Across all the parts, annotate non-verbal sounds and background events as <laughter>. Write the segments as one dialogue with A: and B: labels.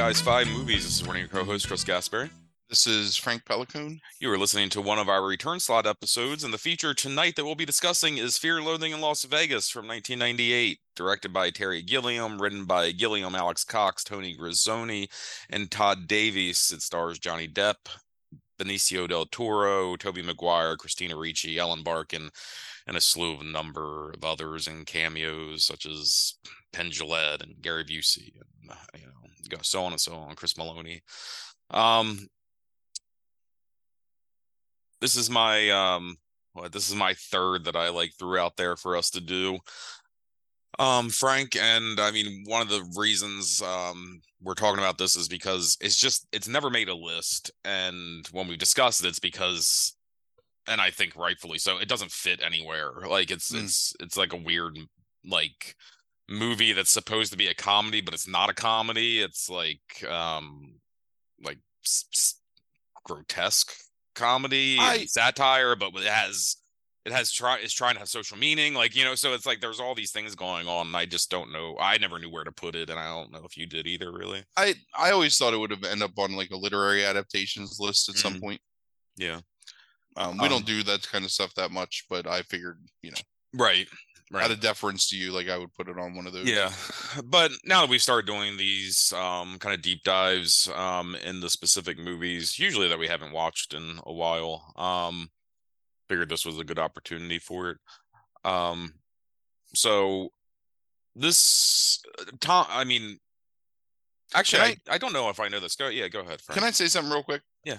A: Guys Five Movies. This is one of your co-hosts, Chris Gasper.
B: This is Frank Pelicoon.
A: You are listening to one of our return slot episodes, and the feature tonight that we'll be discussing is Fear Loathing in Las Vegas from 1998, directed by Terry Gilliam, written by Gilliam, Alex Cox, Tony Grisoni, and Tod Davies. It stars Johnny Depp, Benicio del Toro, Tobey Maguire, Christina Ricci, Ellen Barkin, and a slew of number of others and cameos such as Penn Jillette and Gary Busey, and you know, so on and so on. Chris Meloni. Um, this is my um well, this is my third that I like threw out there for us to do. Um, Frank, and I mean, one of the reasons um we're talking about this is because it's just it's never made a list, and when we discussed it, it's because, and I think rightfully so, it doesn't fit anywhere. Like it's mm. it's it's like a weird like movie that's supposed to be a comedy, but it's not a comedy. It's like um like s- s- grotesque comedy I, satire, but it has it has try is trying to have social meaning, like you know. So it's like there's all these things going on, and I just don't know. I never knew where to put it, and I don't know if you did either. Really,
B: I I always thought it would have ended up on like a literary adaptations list at mm-hmm. some point.
A: Yeah,
B: um, we um, don't do that kind of stuff that much, but I figured you know,
A: right,
B: right. out of deference to you, like I would put it on one of those.
A: Yeah, <laughs> but now that we've started doing these um, kind of deep dives um, in the specific movies, usually that we haven't watched in a while, um, figured this was a good opportunity for it. Um, so this Tom, I mean, actually, I, I, I don't know if I know this. Go, yeah, go ahead.
B: Frank. Can I say something real quick?
A: Yeah.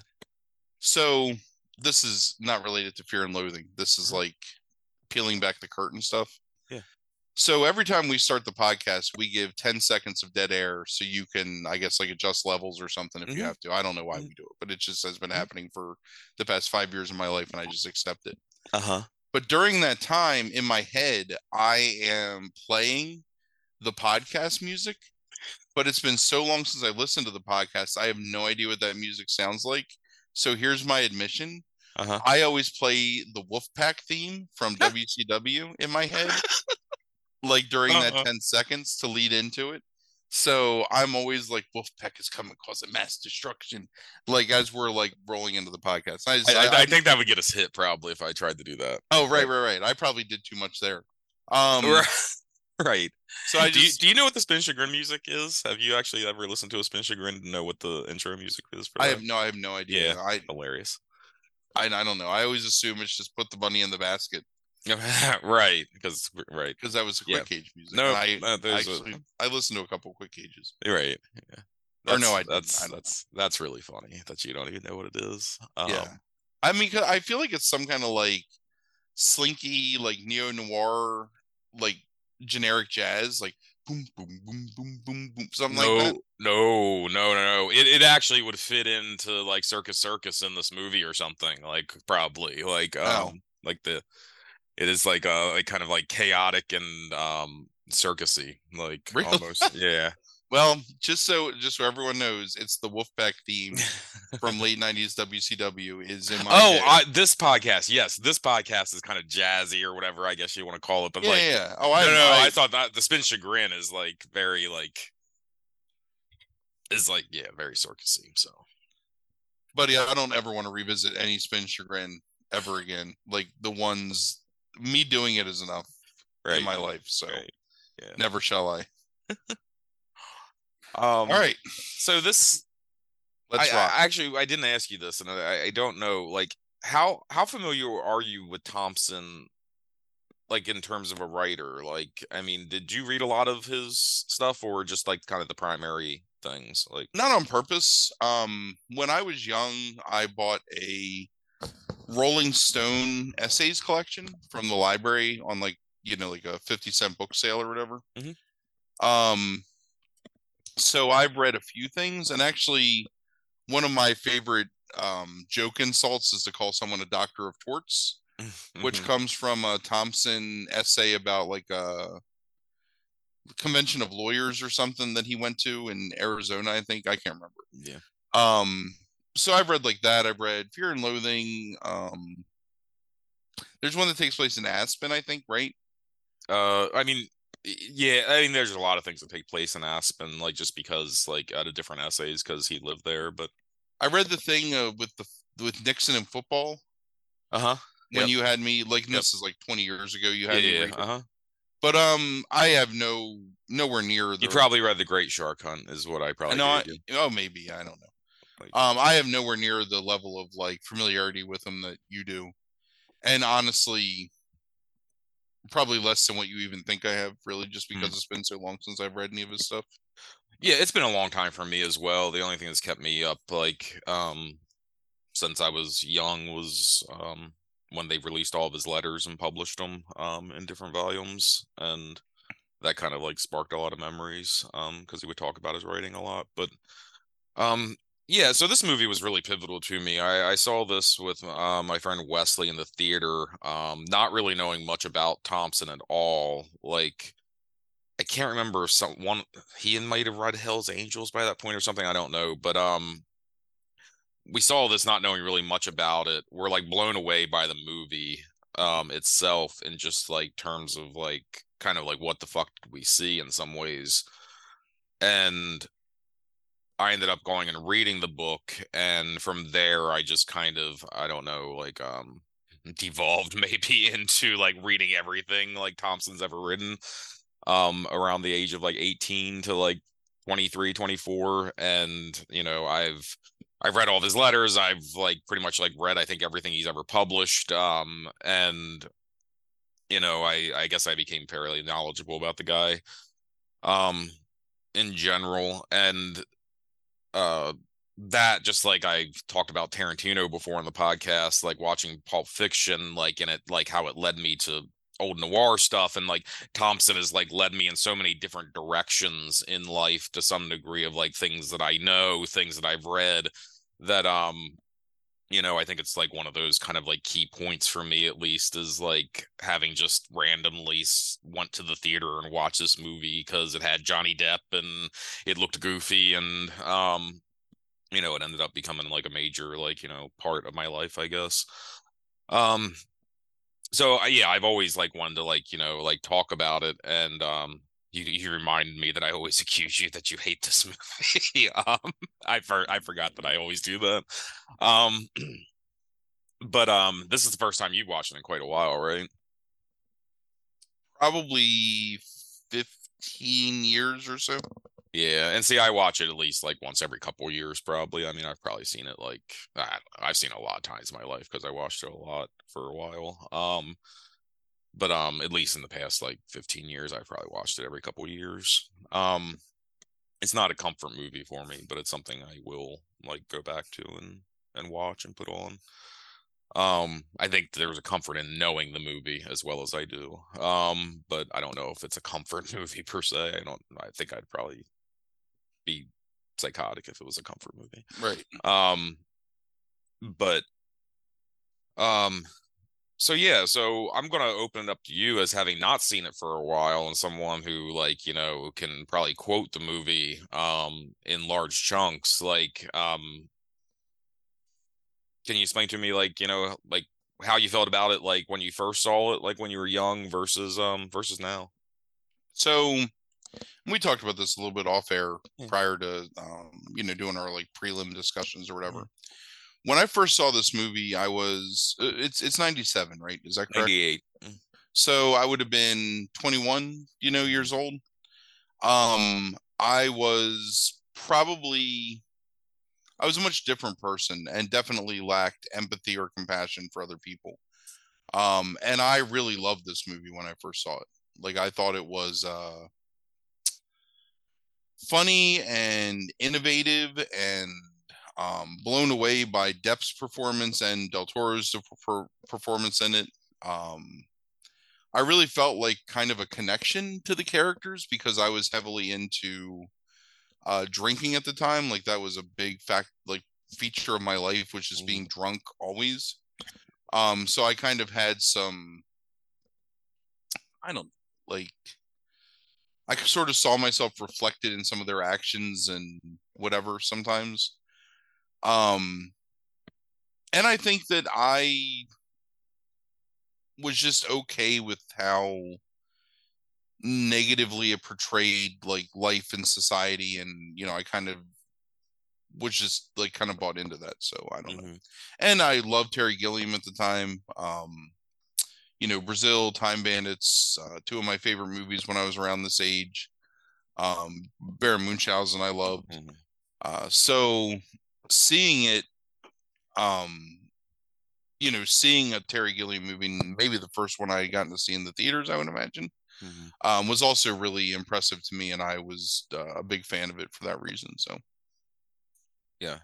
B: So this is not related to Fear and Loathing. This is uh-huh. like peeling back the curtain stuff.
A: Yeah.
B: So every time we start the podcast, we give 10 seconds of dead air so you can, I guess, like adjust levels or something if mm-hmm. you have to. I don't know why mm-hmm. we do it, but it just has been mm-hmm. happening for the past five years of my life and I just accept it.
A: Uh huh.
B: But during that time in my head, I am playing the podcast music, but it's been so long since I listened to the podcast, I have no idea what that music sounds like. So here's my admission uh-huh. I always play the Wolfpac theme from <laughs> WCW in my head, like during uh-huh. that 10 seconds to lead into it. So I'm always like, Wolfpac is coming, causing mass destruction. Like as we're like rolling into the podcast.
A: I, just, I, I, I, think that would get us hit probably if I tried to do that.
B: Oh, right, right, right. I probably did too much there.
A: Um, right. <laughs> So I just, do, you, do you know what the Spin Chagrin music is? Have you actually ever listened to a Spin Chagrin to know what the intro music is
B: for? I have no, I have no idea.
A: Yeah,
B: I,
A: hilarious.
B: I, I don't know. I always assume it's just put the money in the basket. <laughs>
A: right, because right,
B: because that was a quick yeah. cage music. No, I, uh, I, actually, a... I listened to a couple quick cages.
A: Right. Yeah.
B: That's, or no, I
A: that's I that's know. that's really funny that you don't even know what it is.
B: Um, yeah. I mean, I feel like it's some kind of like slinky, like neo noir, like generic jazz, like boom, boom, boom, boom, boom, boom, something
A: no,
B: like that.
A: No, no, no, no. It it actually would fit into like Circus Circus in this movie or something. Like probably like um oh. like the it is like uh like kind of like chaotic and um circusy like really? almost yeah
B: well, just so just so everyone knows, it's the Wolfpac theme from <laughs> late '90s WCW. Is in my
A: oh I, this podcast. Yes, this podcast is kind of jazzy or whatever I guess you want to call it. But
B: yeah,
A: like,
B: yeah.
A: Oh, I, no, no, I, I thought that the Spin Chagrin is like very like is like yeah, very circusy. So,
B: buddy, I don't ever want to revisit any Spin Chagrin ever again. Like the ones me doing it is enough right. in my life. So, right. yeah. never shall I. <laughs>
A: Um, All
B: right.
A: So this, Let's I. I, actually I didn't ask you this, and I, I don't know like how how familiar are you with Thompson, like in terms of a writer? Like, I mean, did you read a lot of his stuff, or just like kind of the primary things? Like,
B: not on purpose. Um, when I was young, I bought a Rolling Stone essays collection from the library on like you know like a 50 cent book sale or whatever mm-hmm. um so I've read a few things, and actually, one of my favorite um, joke insults is to call someone a doctor of torts, <laughs> mm-hmm. which comes from a Thompson essay about like a convention of lawyers or something that he went to in Arizona. I think I can't remember.
A: Yeah.
B: Um. So I've read like that. I've read Fear and Loathing. Um. There's one that takes place in Aspen, I think, right?
A: Uh, I mean, yeah, I mean, there's a lot of things that take place in Aspen, like just because, like, out of different essays, because he lived there. But
B: I read the thing uh, with the with Nixon and football.
A: Uh huh.
B: When yep. you had me, like, yep. this is like 20 years ago. You had
A: yeah,
B: me.
A: Uh huh.
B: But um, I have no nowhere near.
A: The, you probably read the Great Shark Hunt, is what I probably.
B: No, I, oh, maybe I don't know. Like, um, I have nowhere near the level of like familiarity with them that you do, and honestly, probably less than what you even think I have. Really, just because mm. it's been so long since I've read any of his stuff.
A: Yeah, it's been a long time for me as well. The only thing that's kept me up, like, um, since I was young, was um when they released all of his letters and published them um, in different volumes, and that kind of like sparked a lot of memories um, because he would talk about his writing a lot. But um, yeah, so this movie was really pivotal to me. I, I saw this with uh, my friend Wesley in the theater, um, not really knowing much about Thompson at all. Like, I can't remember if some one he might have read Hell's Angels by that point or something. I don't know, but um, we saw this not knowing really much about it. We're like blown away by the movie um itself in just like terms of like kind of like what the fuck did we see in some ways. And I ended up going and reading the book and from there I just kind of I don't know like um devolved <laughs> maybe into like reading everything like Thompson's ever written um around the age of like 18 to like 23 24 and you know I've I've read all of his letters. I've like pretty much like read I think everything he's ever published. Um, and you know, I I guess I became fairly knowledgeable about the guy, um, in general, and uh, that just like I've talked about Tarantino before on the podcast, like watching Pulp Fiction, like in it, like how it led me to old noir stuff and like Thompson has like led me in so many different directions in life to some degree of like things that I know, things that I've read that um you know, I think it's like one of those kind of like key points for me at least is like having just randomly went to the theater and watched this movie because it had Johnny Depp and it looked goofy and um you know, it ended up becoming like a major like, you know, part of my life, I guess. Um so yeah, I've always like wanted to like, you know, like talk about it and um you you reminded me that I always <laughs> accuse you that you hate this movie. <laughs> um, I for, I forgot that I always do that. Um, <clears throat> but um, this is the first time you've watched it in quite a while, right?
B: Probably fifteen years or so.
A: Yeah, and see, I watch it at least like once every couple years, probably. I mean, I've probably seen it like I I've seen it a lot of times in my life because I watched it a lot for a while. Um, but um at least in the past like 15 years i've probably watched it every couple years. Um it's not a comfort movie for me but it's something i will like go back to and and watch and put on. Um i think there's a comfort in knowing the movie as well as i do. Um but i don't know if it's a comfort <laughs> movie per se. I don't i think i'd probably be psychotic if it was a comfort movie.
B: Right.
A: Um but um so yeah, so I'm gonna open it up to you as having not seen it for a while and someone who like, you know, can probably quote the movie um in large chunks. Like, um can you explain to me like, you know, like how you felt about it like when you first saw it, like when you were young versus um versus now?
B: So we talked about this a little bit off air prior to um, you know, doing our like prelim discussions or whatever when I first saw this movie, I was uh, it's it's 97, right? Is that correct?
A: 98. Mm.
B: So I would have been 21, you know, years old. Um I was probably I was a much different person and definitely lacked empathy or compassion for other people. Um and I really loved this movie when I first saw it. Like I thought it was uh funny and innovative and um, blown away by Depp's performance and Del Toro's performance in it. Um, I really felt like kind of a connection to the characters because I was heavily into uh, drinking at the time. Like that was a big fact, like feature of my life, which is mm-hmm. being drunk always. Um, so I kind of had some, I don't like, I sort of saw myself reflected in some of their actions and whatever sometimes. Um, and I think that I was just okay with how negatively it portrayed like life in society and you know i kind of was just like kind of bought into that so i don't mm-hmm. know and i loved terry gilliam at the time um you know brazil time bandits uh, two of my favorite movies when i was around this age um baron munchausen i loved mm-hmm. uh so seeing it um you know seeing a terry gilliam movie maybe the first one i had gotten to see in the theaters i would imagine mm-hmm. um, was also really impressive to me, and I was uh, a big fan of it for that reason. So,
A: yeah.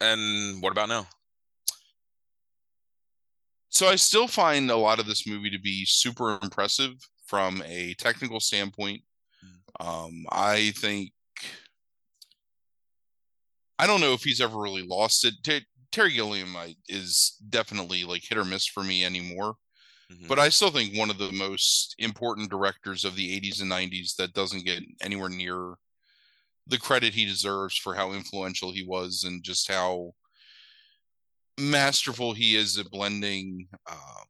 A: And what about now?
B: So I still find a lot of this movie to be super impressive from a technical standpoint. Mm. Um, I think I don't know if he's ever really lost it. Terry Gilliam is definitely like hit or miss for me anymore. Mm-hmm. But I still think one of the most important directors of the 80s and 90s that doesn't get anywhere near the credit he deserves for how influential he was and just how masterful he is at blending um,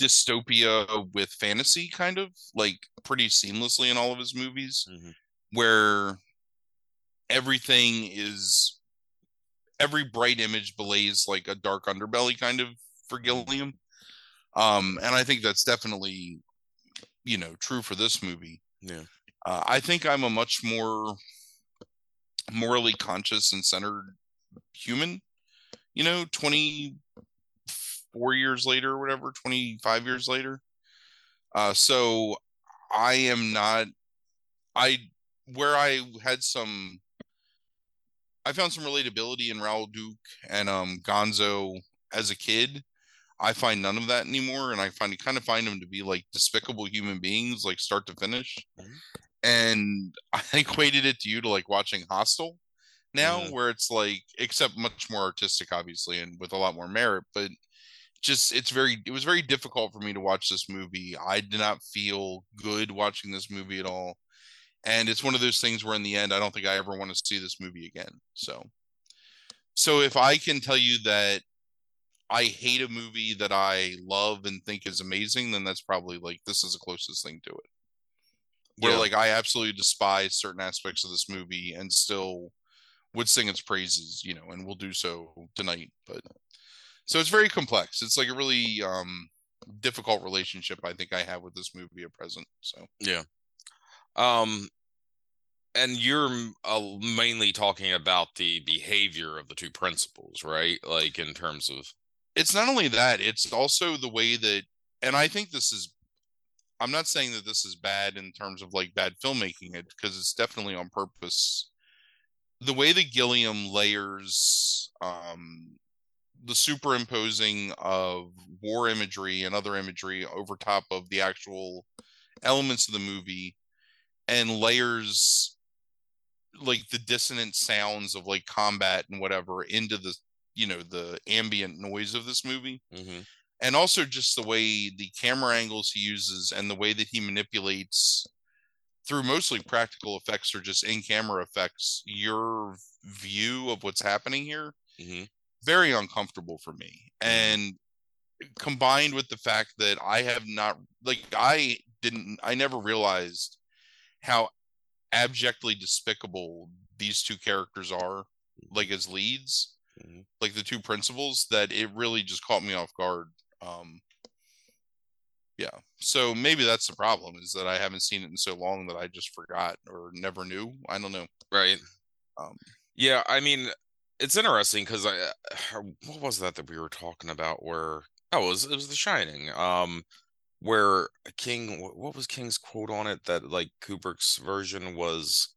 B: dystopia with fantasy kind of like pretty seamlessly in all of his movies mm-hmm. where everything is every bright image belays like a dark underbelly kind of for. Gilliam um, and I think that's definitely, you know, true for this movie.
A: Yeah.
B: Uh, I think I'm a much more morally conscious and centered human. You know, 24 years later or whatever, 25 years later. Uh, so I am not, I, where I had some, I found some relatability in Raoul Duke and um, Gonzo as a kid. I find none of that anymore, and I find kind of find them to be like despicable human beings, like start to finish. Mm-hmm. And <laughs> I equated it to you to like watching Hostel now, mm-hmm. where it's like, except much more artistic, obviously, and with a lot more merit, but just it's very it was very difficult for me to watch this movie. I did not feel good watching this movie at all. And it's one of those things where in the end I don't think I ever want to see this movie again. So so if I can tell you that I hate a movie that I love and think is amazing, then that's probably like this is the closest thing to it. Where yeah. like I absolutely despise certain aspects of this movie and still would sing its praises, you know, and we'll do so tonight. But so it's very complex. It's like a really um difficult relationship I think I have with this movie at present. So
A: yeah. Um and you're uh, mainly talking about the behavior of the two principals, right? Like in terms of
B: it's not only that it's also the way that and i think this is i'm not saying that this is bad in terms of like bad filmmaking it because it's definitely on purpose the way that gilliam layers um the superimposing of war imagery and other imagery over top of the actual elements of the movie and layers like the dissonant sounds of like combat and whatever into the you know the ambient noise of this movie mm-hmm. and also just the way the camera angles he uses and the way that he manipulates through mostly practical effects or just in camera effects your view of what's happening here mm-hmm. very uncomfortable for me mm-hmm. and combined with the fact that i have not like i didn't i never realized how abjectly despicable these two characters are like as leads mm-hmm. like the two principals that it really just caught me off guard um yeah. So maybe that's the problem is that i haven't seen it in so long that i just forgot or never knew. I don't know.
A: Right. Um yeah i mean it's interesting because i uh, <sighs> what was that that we were talking about where oh it was it was the shining. Um where king what was king's quote on it that like kubrick's version was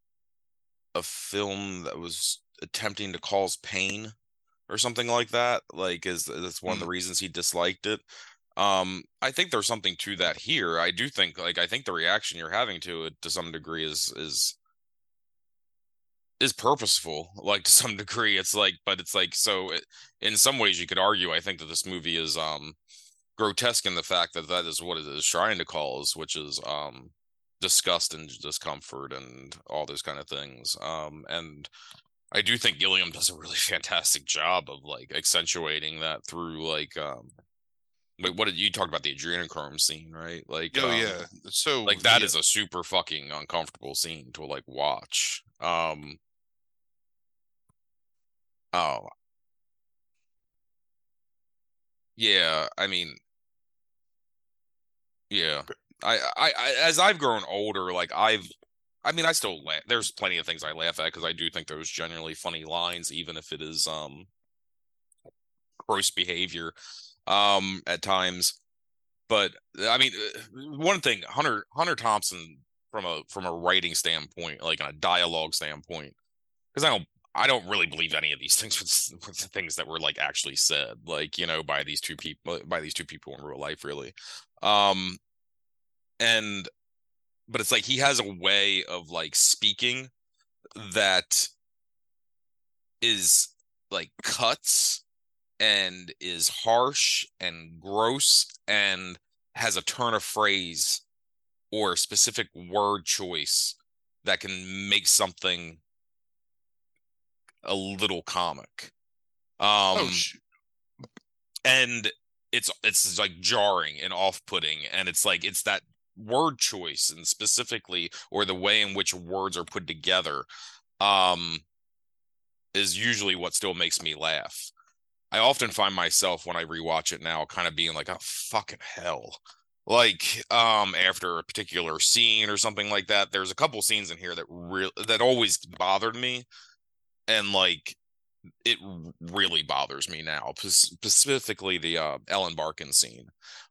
A: a film that was attempting to cause pain or something like that. Like, is that's one mm. of the mm. reasons he disliked it. Um, I think there's something to that here. I do think, like, I think the reaction you're having to it to some degree is is is purposeful like <laughs> to some degree it's like but it's like so it, in some ways you could argue i think that this movie is um grotesque in the fact that that is what it is trying to cause which is um disgust and discomfort and all those kind of things um and I do think Gilliam does a really <laughs> fantastic job of like accentuating that through like um what did you talk about the adrenochrome scene, right? Like,
B: Oh
A: um,
B: yeah. So
A: like that is
B: yeah,
A: a super fucking uncomfortable scene to like watch. Um, oh, yeah. I mean, yeah. I, I, I, as I've grown older, like I've, I mean, I still laugh. There's plenty of things I laugh at because I do think there's generally funny lines, even if it is um gross behavior, um at times. But I mean, uh, one thing, Hunter Hunter Thompson, from a from a writing standpoint, like a dialogue standpoint, because I don't I don't really believe any of these things with, with the things that were like actually said, like you know, by these two people by these two people in real life, really. Um, and but it's like he has a way of like speaking that is like cuts and is harsh and gross and has a turn of phrase or a specific word choice that can make something a little comic. Um
B: oh
A: and it's it's like jarring and off-putting and it's like it's that word choice and specifically or the way in which words are put together um is usually what still makes me laugh. I often find myself when I rewatch it now kind of being like, oh fucking hell. Like um after a particular scene or something like that. There's a couple scenes in here that real that always bothered me. And like it really bothers me now. Specifically the uh Ellen Barkin scene.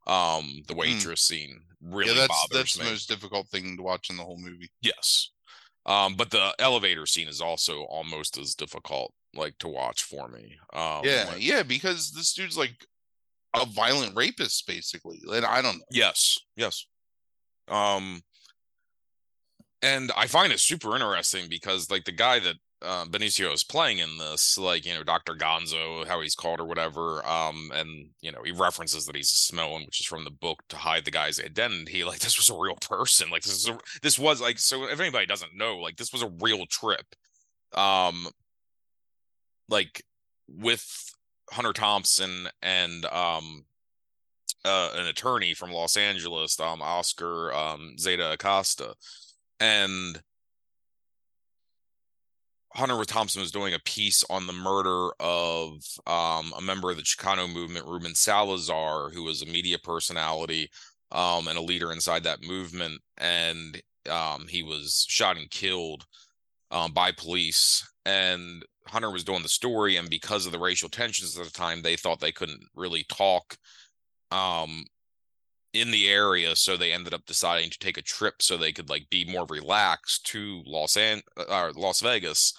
A: Um the
B: Hmm.
A: waitress scene really
B: yeah, that's that's
A: me.
B: the most difficult thing to watch in the whole movie.
A: Yes. Um, but the elevator scene is also almost as difficult, like to watch for me. Um,
B: yeah,
A: like-
B: yeah, because this dude's like a violent rapist, basically. And I don't know.
A: yes, yes. Um, and I find it super interesting because like the guy that uh, Benicio is playing in this, like you know Doctor Gonzo, how he's called or whatever, um, and you know he references that he's a Samoan, which is from the book to hide the guy's identity. <laughs> Like this was a real person. Like this is a, this was like so. If anybody doesn't know, like this was a real trip. Um, like with Hunter Thompson and um uh, an attorney from Los Angeles, um Oscar um Zeta Acosta. And Hunter Thompson was doing a piece on the murder of um, a member of the Chicano movement, Ruben Salazar, who was a media personality um, and a leader inside that movement. And um, he was shot and killed um, by police. And Hunter was doing the story, and because of the racial tensions at the time, they thought they couldn't really talk um, in the area, so they ended up deciding to take a trip so they could like be more relaxed to Los An or Las Vegas,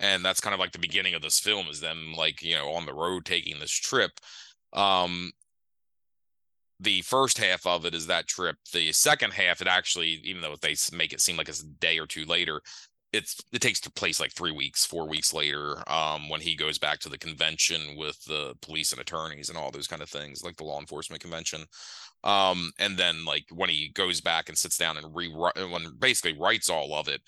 A: and that's kind of like the beginning of this film is them like you know on the road taking this trip. Um, the first half of it is that trip. The second half, it actually, even though they make it seem like it's a day or two later, it's it takes place like three weeks, four weeks later, um, when he goes back to the convention with the police and attorneys and all those kind of things, like the law enforcement convention. Um, and then like when he goes back and sits down and rewrite, when basically writes all of it,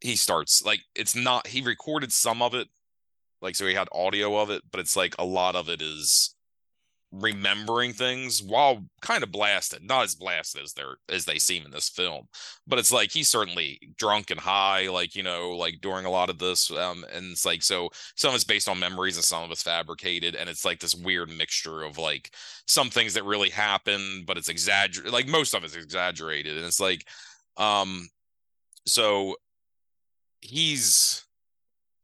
A: he starts like it's not he recorded some of it, like so he had audio of it, but it's like a lot of it is remembering things while kind of blasted not as blasted as they're as they seem in this film but it's like he's certainly drunk and high like you know like during a lot of this um and it's like so some of it's based on memories and some of it's fabricated and it's like this weird mixture of like some things that really happen but it's exaggerated like most of it's exaggerated and it's like um so he's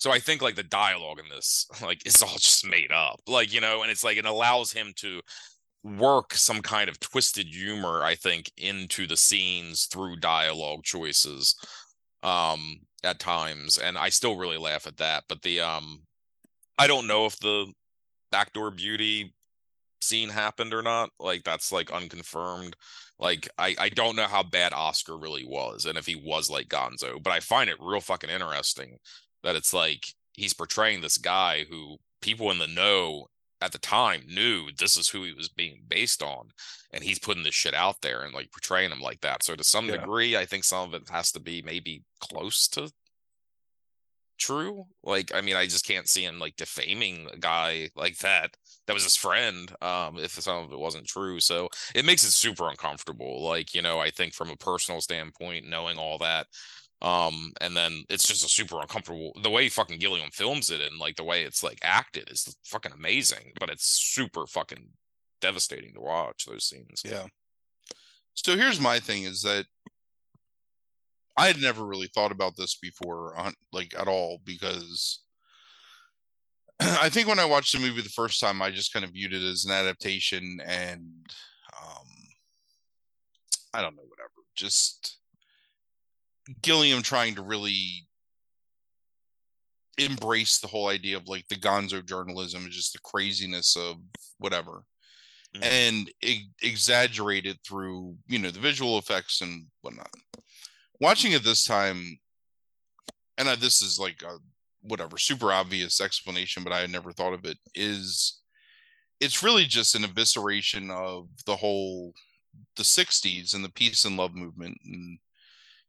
A: so I think like the dialogue in this, <laughs> like it's all just made up. Like, you know, and it's like it allows him to work some kind of twisted humor, I think, into the scenes through dialogue choices um at times. And I still really laugh at that. But the um I don't know if the backdoor beauty scene happened or not. Like that's like unconfirmed. Like I I don't know how bad Oscar really was and if he was like Gonzo, but I find it real fucking interesting that it's like he's portraying this guy who people in the know at the time knew this is who he was being based on and he's putting this shit out there and like portraying him like that so to some
B: Yeah.
A: degree i think some of it has to be maybe close to true. Like, I mean, I just can't see him like defaming a guy like that. That was his friend. Um, if some of it wasn't true, so it makes it super uncomfortable. Like, you know, I think from a personal standpoint, knowing all that, um, and then it's just a super uncomfortable. The way fucking Gilliam films it and like the way it's like acted is fucking amazing, but it's super fucking devastating to watch those scenes.
B: Yeah. So here's my thing: is that I had never really thought about this before, like at all, because <clears throat> I think when I watched the movie the first time, I just kind of viewed it as an adaptation, and um, I don't know, whatever. Just Gilliam trying to really embrace the whole idea of like the gonzo journalism and just the craziness of whatever mm-hmm. and e- exaggerated through you know the visual effects and whatnot watching it this time and I, this is like a whatever super obvious explanation but i had never thought of it is it's really just an evisceration of the whole the 60s and the peace and love movement and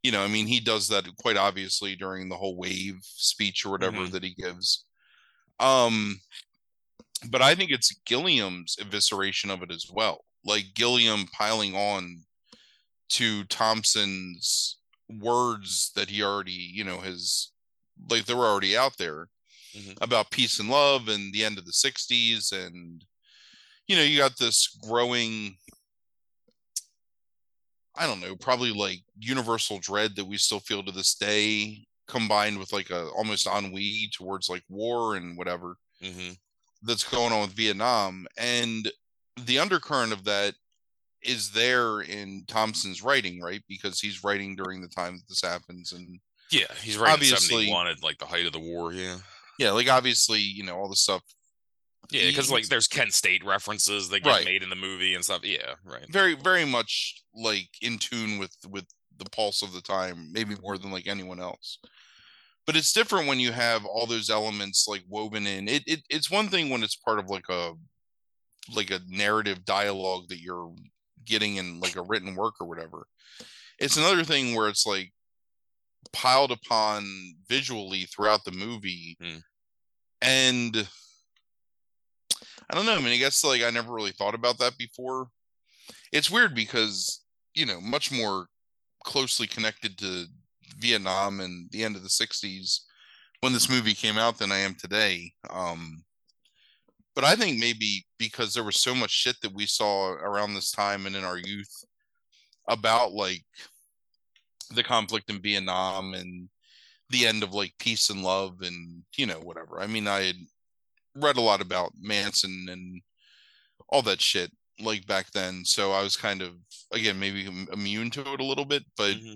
B: you know, I mean, he does that quite obviously during the whole wave speech or whatever mm-hmm. that he gives. Um, but I think it's Gilliam's evisceration of it as well. Like Gilliam piling on to Thompson's words that he already, you know, has like they were already out there mm-hmm. about peace and love and the end of the 60s and you know, you got this growing I don't know, probably like universal dread that we still feel to this day, combined with like a almost ennui towards like war and whatever mm-hmm. that's going on with Vietnam. And the undercurrent of that is there in Thompson's writing, right? Because he's writing during the time that this happens. And
A: yeah, he's writing obviously wanted like the height of the war. Yeah.
B: Yeah. Like obviously, you know, all the stuff
A: yeah, because like there's Kent State references that get right. made in the movie and stuff. Yeah, right.
B: Very, very much like in tune with with the pulse of the time, maybe more than like anyone else. But it's different when you have all those elements like woven in. It, it it's one thing when it's part of like a like a narrative dialogue that you're getting in like a written work or whatever. It's another thing where it's like piled upon visually throughout the movie. Hmm. And I don't know. I mean, I guess like I never really thought about that before. It's weird because you know much more closely connected to Vietnam and the end of the '60s when this movie came out than I am today. Um, but I think maybe because there was so much shit that we saw around this time and in our youth about like the conflict in Vietnam and the end of like peace and love and you know whatever. I mean, I had read a lot about Manson and all that shit like back then. So I was kind of again maybe immune to it a little bit, but mm-hmm.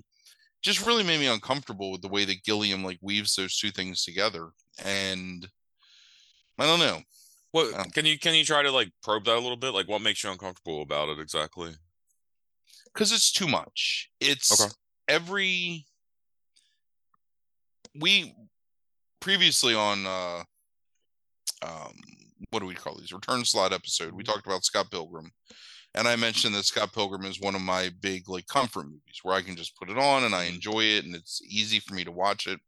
B: just really made me uncomfortable with the way that Gilliam like weaves those two things together. And I don't know.
A: What don't can you can you try to like probe that a little bit? Like what makes you uncomfortable about it exactly?
B: Because it's too much. It's okay. every we previously on uh um, what do we call these? Return slot episode. We talked about scott pilgrim and i mentioned that scott pilgrim is one of my big like comfort movies where i can just put it on and i mm-hmm. enjoy it and it's easy for me to watch it.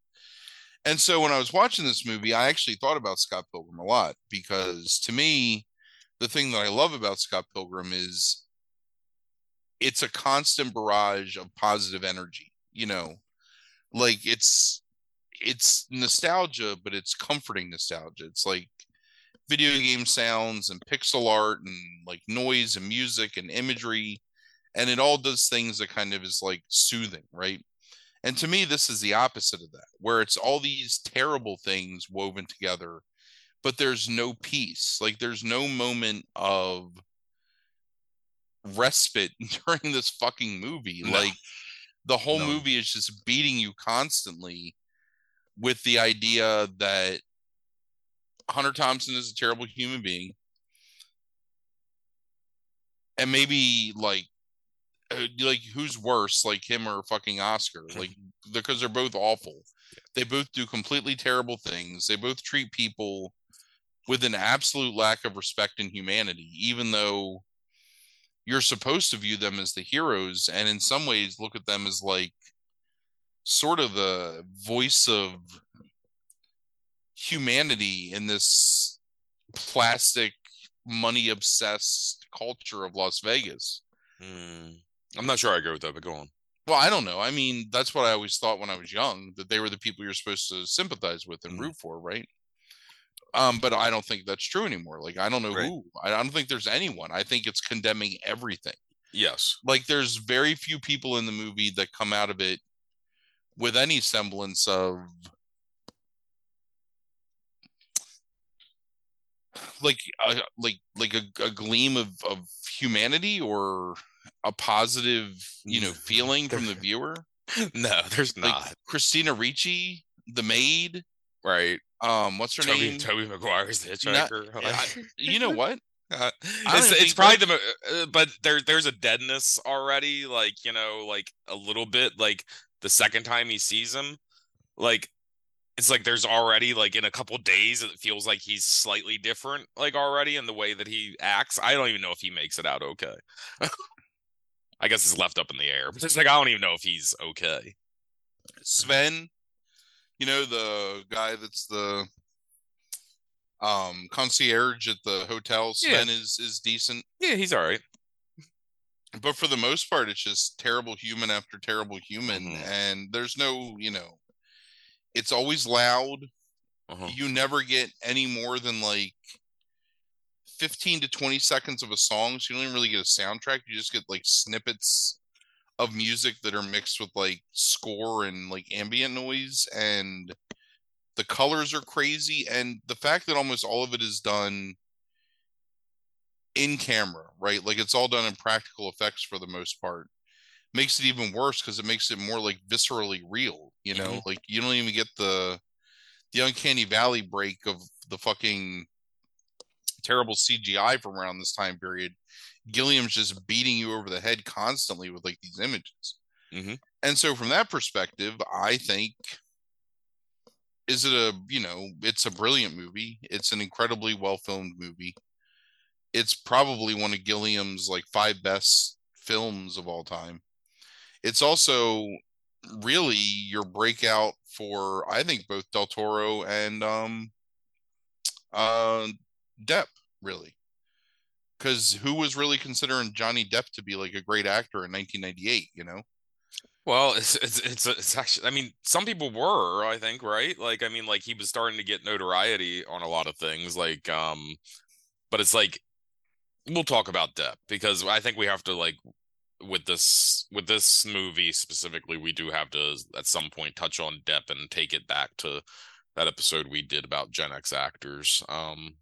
B: And so when i was watching this movie i actually thought about scott pilgrim a lot because to me the thing that i love about scott pilgrim is it's a constant barrage of positive energy you know? Like it's it's nostalgia but it's comforting nostalgia. It's like video game sounds and pixel art and like noise and music and imagery and it all does things that kind of is like soothing right and to me this is the opposite of that where it's all these terrible things woven together but there's no peace like there's no moment of respite <laughs> during this fucking movie no. like the whole no. movie is just beating you constantly with the idea that Hunter Thompson is a terrible human being. And maybe like uh, like who's worse, like him or fucking Oscar? <laughs> Like because they're both awful. They both do completely terrible things. They both treat people with an absolute lack of respect and humanity, even though you're supposed to view them as the heroes and in some ways look at them as like sort of the voice of humanity in this plastic money obsessed culture of Las Vegas.
A: Hmm. I'm not sure I agree with that, but go on.
B: Well, I don't know. I mean, that's what I always thought when I was young that they were the people you're supposed to sympathize with and
A: Mhm.
B: root for, right? Um, but I don't think that's true anymore. Like, I don't know
A: Right.
B: who. I don't think there's anyone. I think it's condemning everything.
A: Yes.
B: Like, there's very few people in the movie that come out of it with any semblance of like a, like like a, a gleam of of humanity or a positive you know
A: Mm.
B: feeling from the <laughs> viewer
A: no, there's
B: like
A: not.
B: christina ricci the maid
A: right.
B: um what's her
A: Toby,
B: name
A: Tobey Maguire's the
B: Not-
A: hitchhiker. <laughs>
B: I- you know what <laughs>
A: Uh, it's it's probably the uh, but there there's a deadness already like you know like a little bit like the second time he sees him like it's like there's already like in a couple days it feels like he's slightly different like already in the way that he acts i don't even know if he makes it out okay <laughs> i guess it's left up in the air but it's like i don't even know if he's okay
B: sven you know the guy that's the um concierge at the hotel
A: Yeah.
B: sven is is decent
A: yeah he's all right
B: but for the most part it's just terrible human after terrible human
A: Mhm.
B: and there's no you know it's always loud.
A: Uh-huh.
B: you never get any more than like 15 to 20 seconds of a song so you don't even really get a soundtrack. You just get like snippets of music that are mixed with like score and like ambient noise and the colors are crazy and the fact that almost all of it is done in camera right? Like it's all done in practical effects for the most part. Makes it even worse because it makes it more like viscerally real you know
A: Mhm.
B: like you don't even get the the uncanny valley break of the fucking terrible cgi from around this time period. Gilliam's just beating you over the head constantly with like these images.
A: Mhm.
B: and so from that perspective i think is it a you know it's a brilliant movie. It's an incredibly well filmed movie. It's probably one of gilliam's like five best films of all time. It's also really your breakout for I think both Del Toro and um uh Depp really because who was really considering Johnny Depp to be like a great actor in 1998 you know
A: Well, it's it's it's it's actually. I mean, some people were. I think, right? Like, I mean, like he was starting to get notoriety on a lot of things. Like, um, but it's like we'll talk about Depp because I think we have to like with this with this movie specifically, we do have to at some point touch on Depp and take it back to that episode we did about Gen X actors um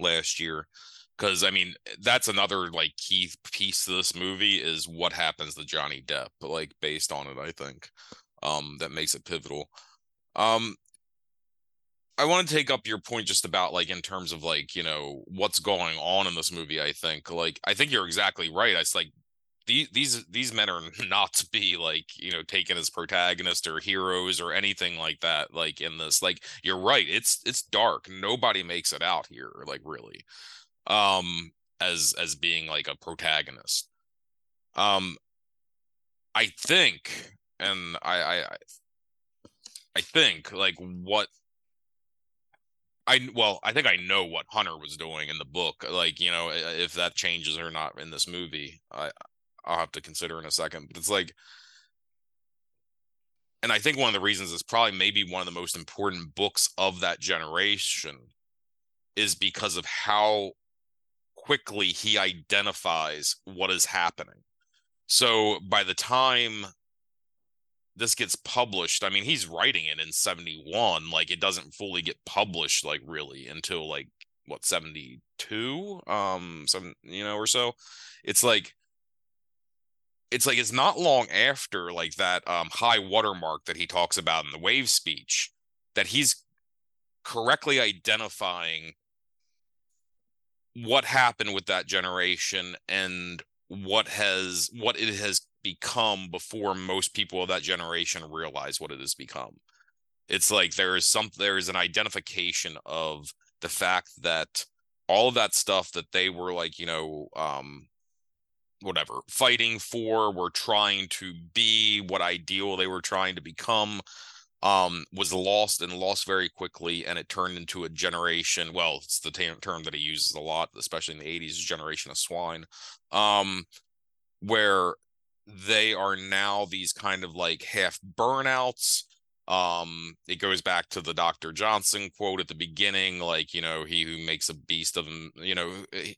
A: last year. Because I mean that's another like key piece to this movie is what happens to Johnny Depp like based on it I think um that makes it pivotal. Um I want to take up your point just about like in terms of like you know what's going on in this movie I think. Like I think you're exactly right. It's like these these these men are <laughs> not to be like you know taken as protagonists or heroes or anything like that like in this like you're right it's it's dark nobody makes it out here like really um as as being like a protagonist um i think and i i I- i think like what I well, I think I know what Hunter was doing in the book. Like, you know, if that changes or not in this movie, I I'll have to consider in a second. But it's like, and I think one of the reasons is probably maybe one of the most important books of that generation is because of how quickly he identifies what is happening. So by the time this gets published, I mean, he's writing it in 71. Like, it doesn't fully get published, like, really until like what 72 um some you know or so it's like it's like it's not long after like that um high watermark that he talks about in the wave speech that he's correctly identifying what happened with that generation and what has what it has become before most people of that generation realize what it has become. It's like there is some there is an identification of the fact that all of that stuff that they were like you know um whatever fighting for were trying to be what ideal they were trying to become um, was lost and lost very quickly, and it turned into a generation. Well, it's the t- term that he uses a lot, especially in the '80s, generation of swine, um, where they are now these kind of like half burnouts. Um, it goes back to the Dr. Johnson quote at the beginning, like, you know, he who makes a beast of him, you know,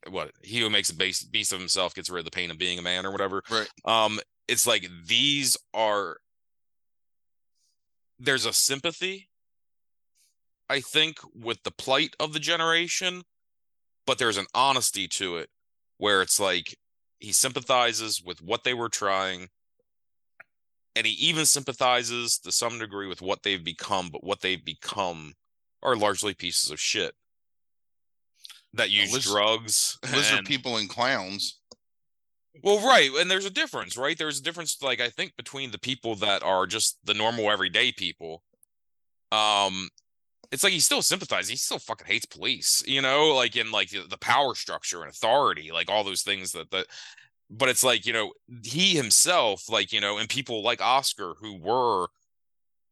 A: what he who makes a beast, beast of himself gets rid of the pain of being a man or whatever.
B: Right.
A: Um, it's like these are there's a sympathy, I think, with the plight of the generation, but there's an honesty to it where it's like he sympathizes with what they were trying and he even sympathizes to some degree with what they've become but what they've become are largely pieces of shit that use
B: lizard,
A: drugs <laughs>
B: lizard
A: and,
B: people and clowns.
A: Well right and there's a difference right? There's a difference like i think between the people that are just the normal everyday people um it's like he still sympathizes he still fucking hates police you know? Like in like the power structure and authority like all those things that that but it's like you know he himself like you know and people like oscar who were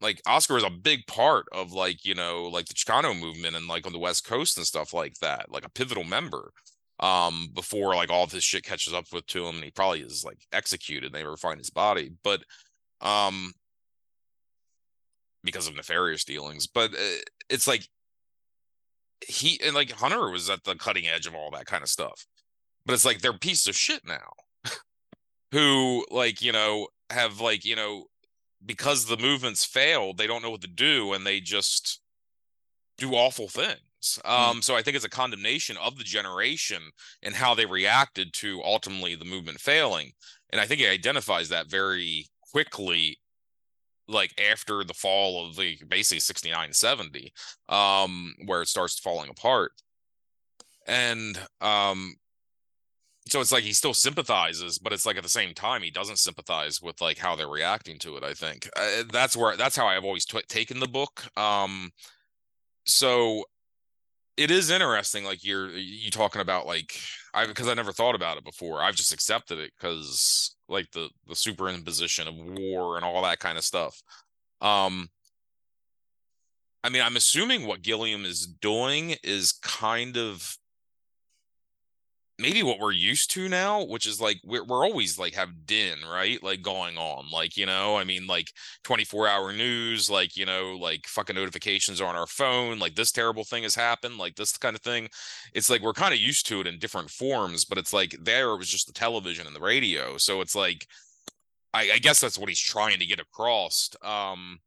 A: like oscar was a big part of like you know like the chicano movement and like on the west coast and stuff like that like a pivotal member um before like all this shit catches up with to him and he probably is like executed and they never find his body but um because of nefarious dealings but uh, it's like he and like hunter was at the cutting edge of all that kind of stuff but it's like they're pieces of shit now who like you know have like you know because the movements failed they don't know what to do and they just do awful things hmm. um mm. so i think it's a condemnation of the generation and how they reacted to ultimately the movement failing and i think it identifies that very quickly like after the fall of the basically 69 70 um where it starts falling apart and um so it's like he still sympathizes but it's like at the same time he doesn't sympathize with like how they're reacting to it i think. Uh, that's where that's how i've always t- taken the book. Um so it is interesting like you're you talking about like i because i never thought about it before. I've just accepted it because like the the superimposition of war and all that kind of stuff. Um i mean i'm assuming what gilliam is doing is kind of maybe what we're used to now, which is like we're we're always like have din, right? Like going on. Like, you know, I mean like 24 hour news, like, you know, like fucking notifications on our phone, like this terrible thing has happened, like this kind of thing. It's like we're kind of used to it in different forms, but it's like there it was just the television and the radio. So it's like I, I guess that's what he's trying to get across. Um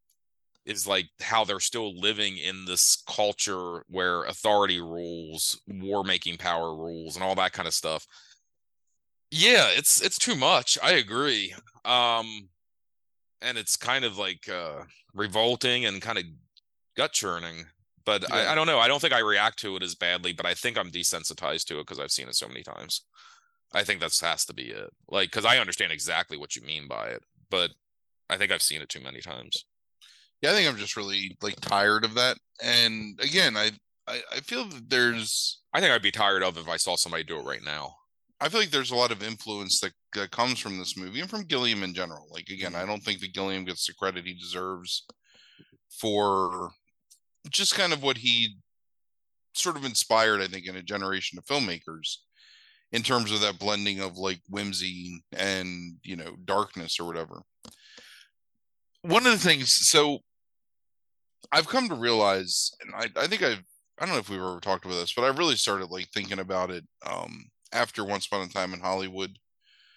A: is like how they're still living in this culture where authority rules, war making power rules, and all that kind of stuff. Yeah, it's it's too much. I agree. Um and it's kind of like uh revolting and kind of gut churning. But yeah. I, I don't know. I don't think I react to it as badly, but I think I'm desensitized to it because I've seen it so many times. I think that has to be it. Like, because I understand exactly what you mean by it, but I think I've seen it too many times
B: yeah, I think I'm just really like tired of that. And again, I, I I, feel that there's
A: I think I'd be tired of if I saw somebody do it right now.
B: I feel like there's a lot of influence that, that comes from this movie and from Gilliam in general. Like again, I mm-hmm. don't think that Gilliam gets the credit he deserves for just kind of what he sort of inspired, I think, in a generation of filmmakers in terms of that blending of like whimsy and you know darkness or whatever. One of the things, so I've come to realize, and I, I think I've, I don't know if we've ever talked about this, but I really started like thinking about it um, after Once Upon a Time in Hollywood,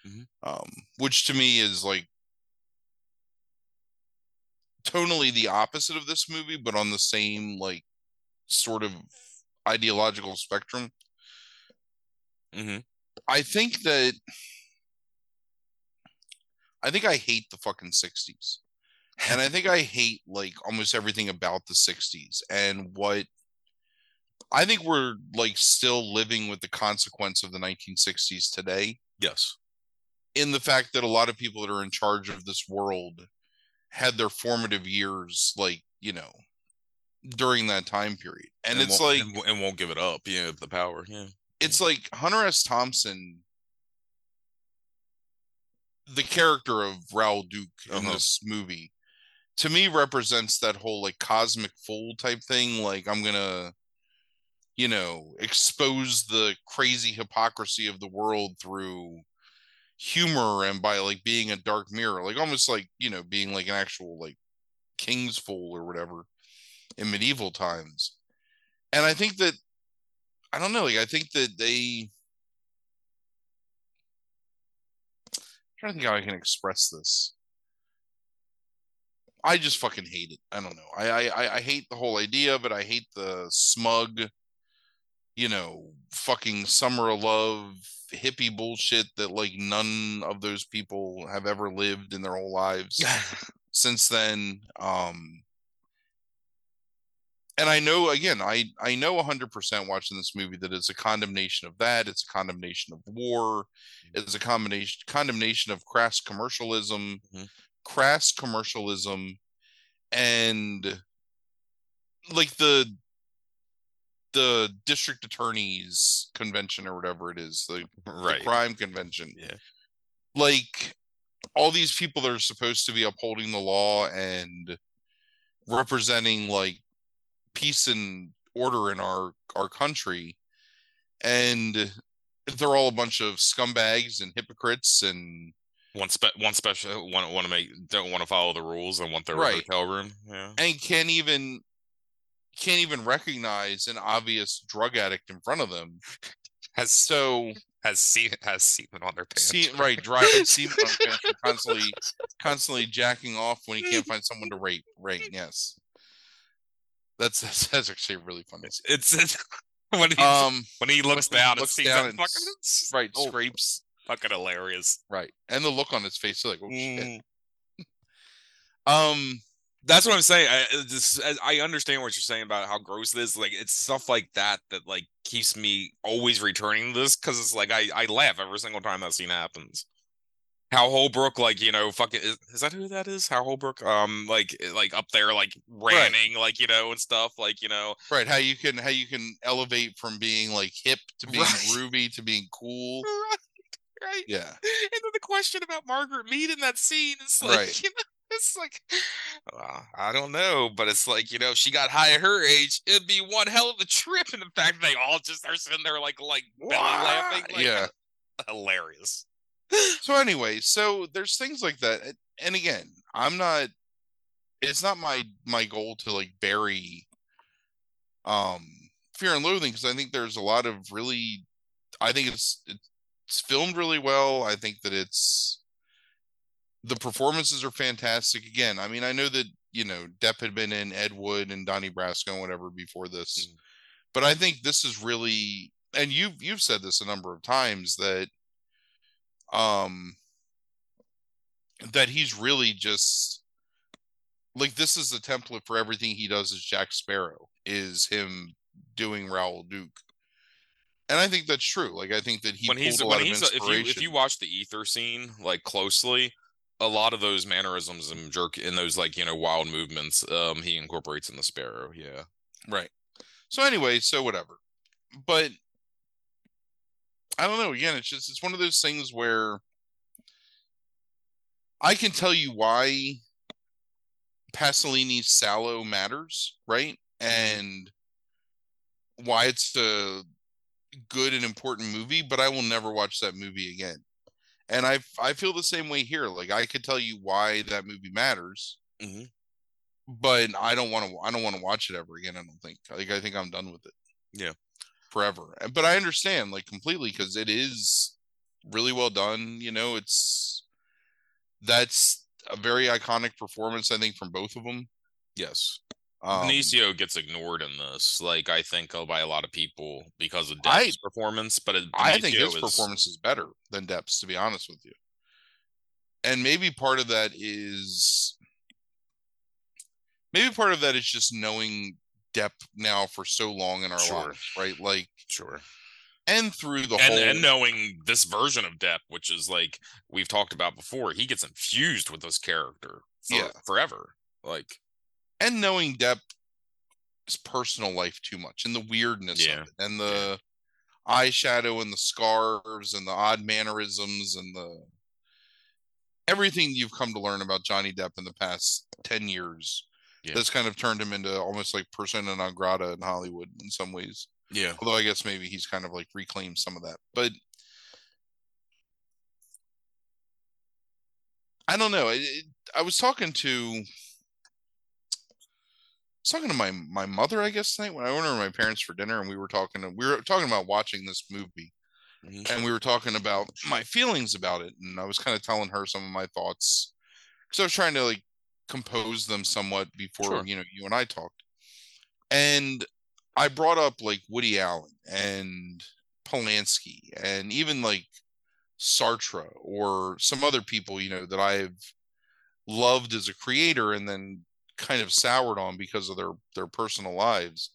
B: mm-hmm. um, which to me is like tonally the opposite of this movie, but on the same like sort of ideological spectrum. Mm-hmm. I think that I think I hate the fucking 60s and I think I hate like almost everything about the 60s and what I think we're like still living with the consequence of the 1960s today.
A: Yes.
B: In the fact that a lot of people that are in charge of this world had their formative years like, you know, during that time period. And, and it's like
A: and, and, won't give it up, yeah, the power. Yeah.
B: It's like Hunter S. Thompson the character of Raoul Duke in uh-huh. this movie to me represents that whole like cosmic fool type thing. Like I'm gonna, you know, expose the crazy hypocrisy of the world through humor and by like being a dark mirror, like almost like you know being like an actual like king's fool or whatever in medieval times. And I think that I don't know, like I think that they I'm trying to think how I can express this. I just fucking hate it. I don't know. I I I hate the whole idea of it. I hate the smug, you know, fucking summer of love hippie bullshit that like none of those people have ever lived in their whole lives <laughs> since then. Um and I know again, I I know 100% watching this movie that it's a condemnation of that. It's a condemnation of war. It's a combination condemnation of crass commercialism,
A: Mhm.
B: Crass commercialism, and like the the district attorney's convention or whatever it is, the, the crime convention.
A: Yeah.
B: Like all these people that are supposed to be upholding the law and representing like peace and order in our our country and they're all a bunch of scumbags and hypocrites and
A: One spe- one special one want to make don't want to follow the rules and want their
B: Right.
A: hotel room. Yeah.
B: and can't even can't even recognize an obvious drug addict in front of them <laughs>
A: Has
B: so
A: has semen has semen on their pants.
B: see <laughs> right driving semen on pants constantly constantly jacking off when he can't find someone to rape right yes that's that's, that's actually really funny
A: It's, it's <laughs> when he
B: um
A: when he looks
B: when
A: down and
B: looks down and
A: fucking
B: right
A: oh,
B: scrapes
A: fucking hilarious.
B: right and the look on his face like oh shit
A: Mm. <laughs>
B: um
A: That's what I'm saying. I uh, this, I understand what you're saying about how gross this. Like it's stuff like that that like keeps me always returning to this because it's like I I laugh every single time that scene happens. Hal Holbrook, like you know, fucking is, is that who that is? Hal Holbrook, um, like like up there, like ranting, like you know, and stuff, like you know,
B: right how you can how you can elevate from being like hip to being
A: Right.
B: groovy to being cool <laughs>
A: right, right.
B: yeah
A: And then the question about Margaret Mead in that scene is like,
B: Right. <laughs>
A: you know, it's like, uh, I don't know, but it's like, you know, she got high at her age. It'd be one hell of a trip. And the fact they all just are sitting there like, like belly laughing, like,
B: yeah <laughs>
A: hilarious.
B: so anyway so there's things like that And- and again i'm not it's not my my goal to like bury um fear and loathing because i think there's a lot of really i think it's it's filmed really well i think that it's the performances are fantastic again i mean i know that you know depp had been in ed wood and donnie brasco and whatever before this
A: Mm.
B: but i think this is really and you've you've said this a number of times that um that he's really just like this is the template for everything he does as Jack Sparrow is him doing Raoul Duke. And I think that's true. Like I think that he
A: when he's
B: a
A: when
B: of
A: he's if you if you watch the ether scene like closely, a lot of those mannerisms and jerk in those like you know wild movements, um, he incorporates in the sparrow. Yeah.
B: Right. So anyway, so whatever. But I don't know. Again, it's just it's one of those things where I can tell you why Pasolini's Salò matters, right? And why it's a good and important movie, but I will never watch that movie again. And I I feel the same way here. Like I could tell you why that movie matters,
A: Mhm.
B: but I don't want to I don't want to watch it ever again. I don't think. Like I think I'm done with it.
A: Yeah.
B: Forever. But I understand like completely because it is really well done. You know, it's that's a very iconic performance, I think, from both of them.
A: Yes.
B: Um,
A: Benicio gets ignored in this, like I think uh, by a lot of people because of
B: I-
A: performance. But
B: I think his
A: is-
B: performance is better than Depp's, to be honest with you. And maybe part of that is maybe part of that is just knowing Depp now for so long in our
A: Sure.
B: lives, right? Like,
A: sure,
B: and through the
A: and
B: whole
A: and knowing this version of Depp, which is like we've talked about before, he gets infused with this character, for,
B: Yeah.
A: forever. Like,
B: and knowing Depp's personal life too much and the weirdness
A: Yeah.
B: of it and the eyeshadow and the scarves and the odd mannerisms and the everything you've come to learn about Johnny Depp in the past 10 years
A: Yeah.
B: that's kind of turned him into almost like persona non grata in Hollywood in some ways.
A: Yeah.
B: Although I guess maybe he's kind of like reclaimed some of that. But I don't know. It, it- I was talking to was talking to my my mother, I guess, tonight when I went over to my parents for dinner, and we were talking. We were talking about watching this movie,
A: Mhm.
B: and we were talking about my feelings about it, and I was kind of telling her some of my thoughts because I was trying to like compose them somewhat before
A: Sure.
B: you know you and I talked, and I brought up like Woody Allen and Polanski, and even like Sartre or some other people you know that I've loved as a creator, and then kind of soured on because of their their personal lives.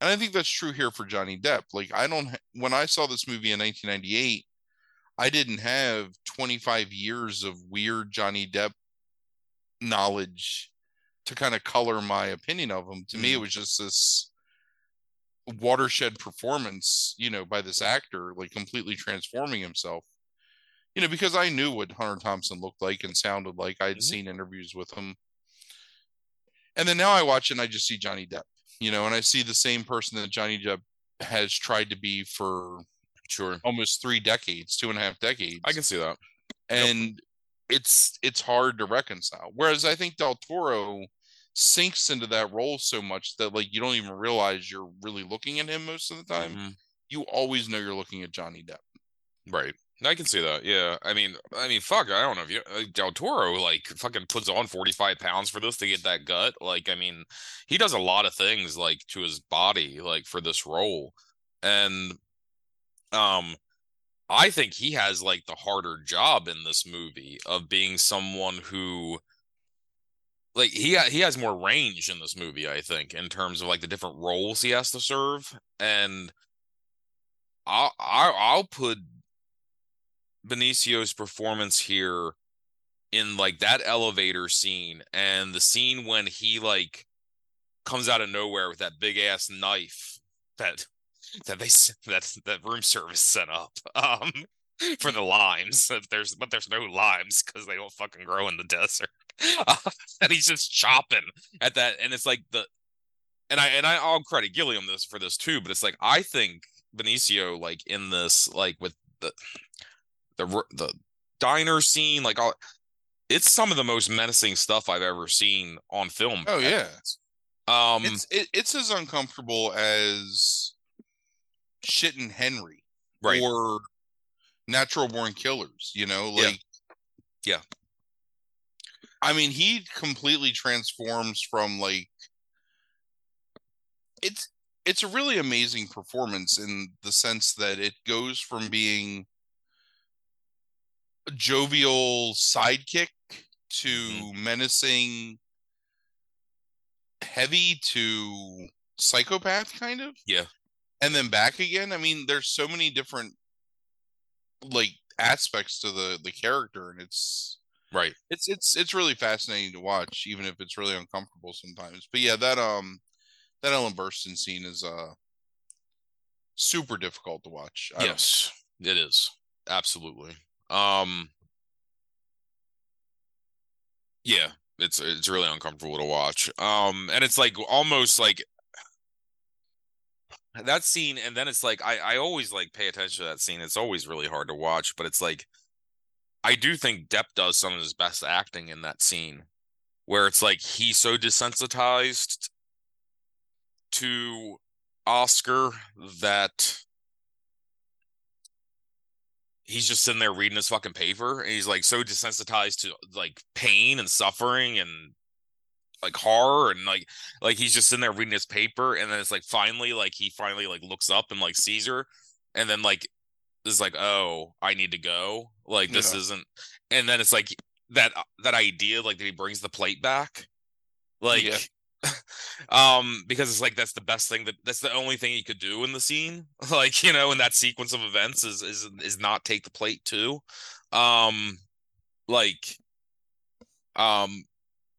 B: And I think that's true here for Johnny Depp. Like I don't when I saw this movie in 1998, I didn't have 25 years of weird Johnny Depp knowledge to kind of color my opinion of him. To me, it
A: Mm.
B: was just this watershed performance, you know, by this actor, like completely transforming himself. You know, because I knew what Hunter Thompson looked like and sounded like. I had
A: Mhm.
B: seen interviews with him. And then now I watch it and I just see Johnny Depp, you know, and I see the same person that Johnny Depp has tried to be for
A: Sure.
B: almost three decades, two and a half decades.
A: I can see that.
B: and it's it's hard to reconcile. Whereas I think Del Toro sinks into that role so much that like you don't even realize you're really looking at him most of the time.
A: Mhm.
B: You always know you're looking at Johnny Depp.
A: Right. I can see that. Yeah. I mean, I mean, fuck. I don't know if you like Del Toro like fucking puts on 45 pounds for this to get that gut. Like, I mean, he does a lot of things like to his body, like for this role. And um I think he has like the harder job in this movie of being someone who like he he has more range in this movie, I think, in terms of like the different roles he has to serve. And I'll I'll, I'll put Benicio's performance here in like that elevator scene and the scene when he like comes out of nowhere with that big ass knife that that they that that room service set up <laughs> um for the limes there's but there's no limes because they don't fucking grow in the desert. <laughs> And he's just chopping at that and it's like the and I and I, I'll credit Gilliam this for this too, but it's like I think Benicio like in this like with the the the diner scene like all it's some of the most menacing stuff I've ever seen on film.
B: Oh yeah.
A: Um
B: It's it, it's as uncomfortable as shitting Henry
A: right.
B: or natural born killers, you know, like
A: Yeah.
B: I mean, he completely transforms from like it's it's a really amazing performance in the sense that it goes from being jovial sidekick to
A: Mm-hmm.
B: menacing heavy to psychopath kind of
A: Yeah.
B: and then back again i mean there's so many different like aspects to the the character and it's
A: Right.
B: it's it's it's really fascinating to watch even if it's really uncomfortable sometimes but yeah that um that ellen burstyn scene is uh super difficult to watch I
A: Yes, it is. Absolutely. Um Yeah, it's it's really uncomfortable to watch. Um and it's like almost like that scene and then it's like I I always like pay attention to that scene. It's always really hard to watch, but it's like I do think Depp does some of his best acting in that scene where it's like he's so desensitized to Oscar that he's just sitting there reading his fucking paper and he's like so desensitized to like pain and suffering and like horror and like like he's just sitting there reading his paper and then it's like finally like he finally like looks up and like sees her and then like is like oh I need to go like this
B: Yeah.
A: isn't and then it's like that that idea like that he brings the plate back like
B: Yeah. <laughs>
A: um because it's like that's the best thing that that's the only thing he could do in the scene <laughs> like you know in that sequence of events is is is not take the plate too um like um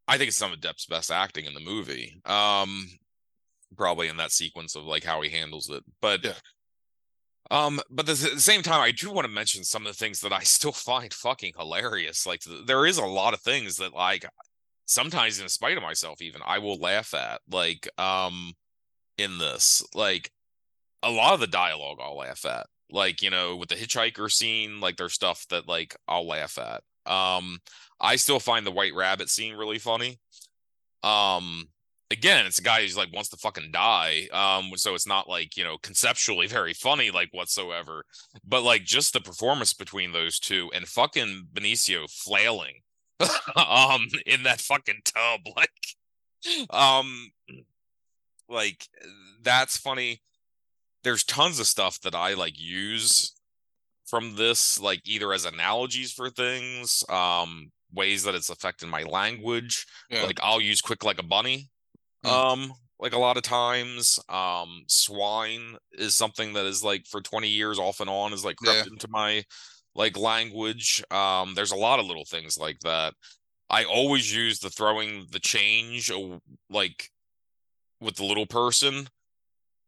A: i think it's some of depp's best acting in the movie um probably in that sequence of like how he handles it but
B: Yeah.
A: Um, but at the same time, I do want to mention some of the things that I <laughs> still find fucking hilarious. Like there is a lot of things that like sometimes in spite of myself, even I will laugh at. Like um in this, like a lot of the dialogue I'll laugh at. Like, you know, with the hitchhiker scene, like there's stuff that like I'll laugh at. Um, I still find the white rabbit scene really funny. Um, again, it's a guy who's like wants to fucking die. Um, so it's not like, you know, conceptually <laughs> very funny, like whatsoever. But like just the performance between those two and fucking Benicio flailing <laughs> um in that fucking tub. <laughs> Like um like that's funny. There's tons of stuff that I like use from this, like either as analogies for things, um, ways that it's affecting my language. Yeah. Like I'll use quick like a bunny. Mm. Um, like a lot of times. Um, swine is something that is like for 20 years off and on is like crept yeah. into my like language. Um, there's a lot of little things like that. I always use the throwing the change like with the little person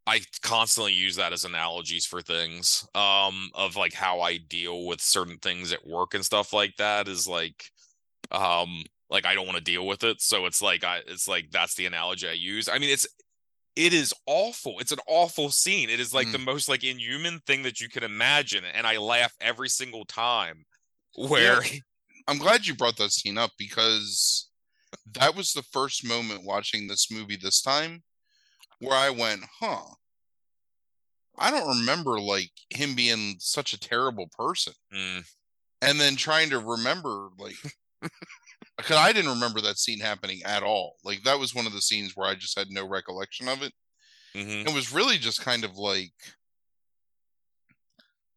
A: I constantly use that as analogies for things um of like how I deal with certain things at work and stuff like that is like um like I don't want to deal with it so it's like I it's like that's the analogy I use I mean it's it is awful it's an awful scene it is like mm. the most like inhuman thing that you can imagine and I laugh every single time where yeah.
B: I'm glad you brought that scene up because that was the first moment watching this movie this time where I went, huh. I don't remember like him being such a terrible person. Mm. And then trying to remember like <laughs> because I didn't remember that scene happening at all. Like that was one of the scenes where I just had no recollection of it. Mm-hmm. It was really just kind of like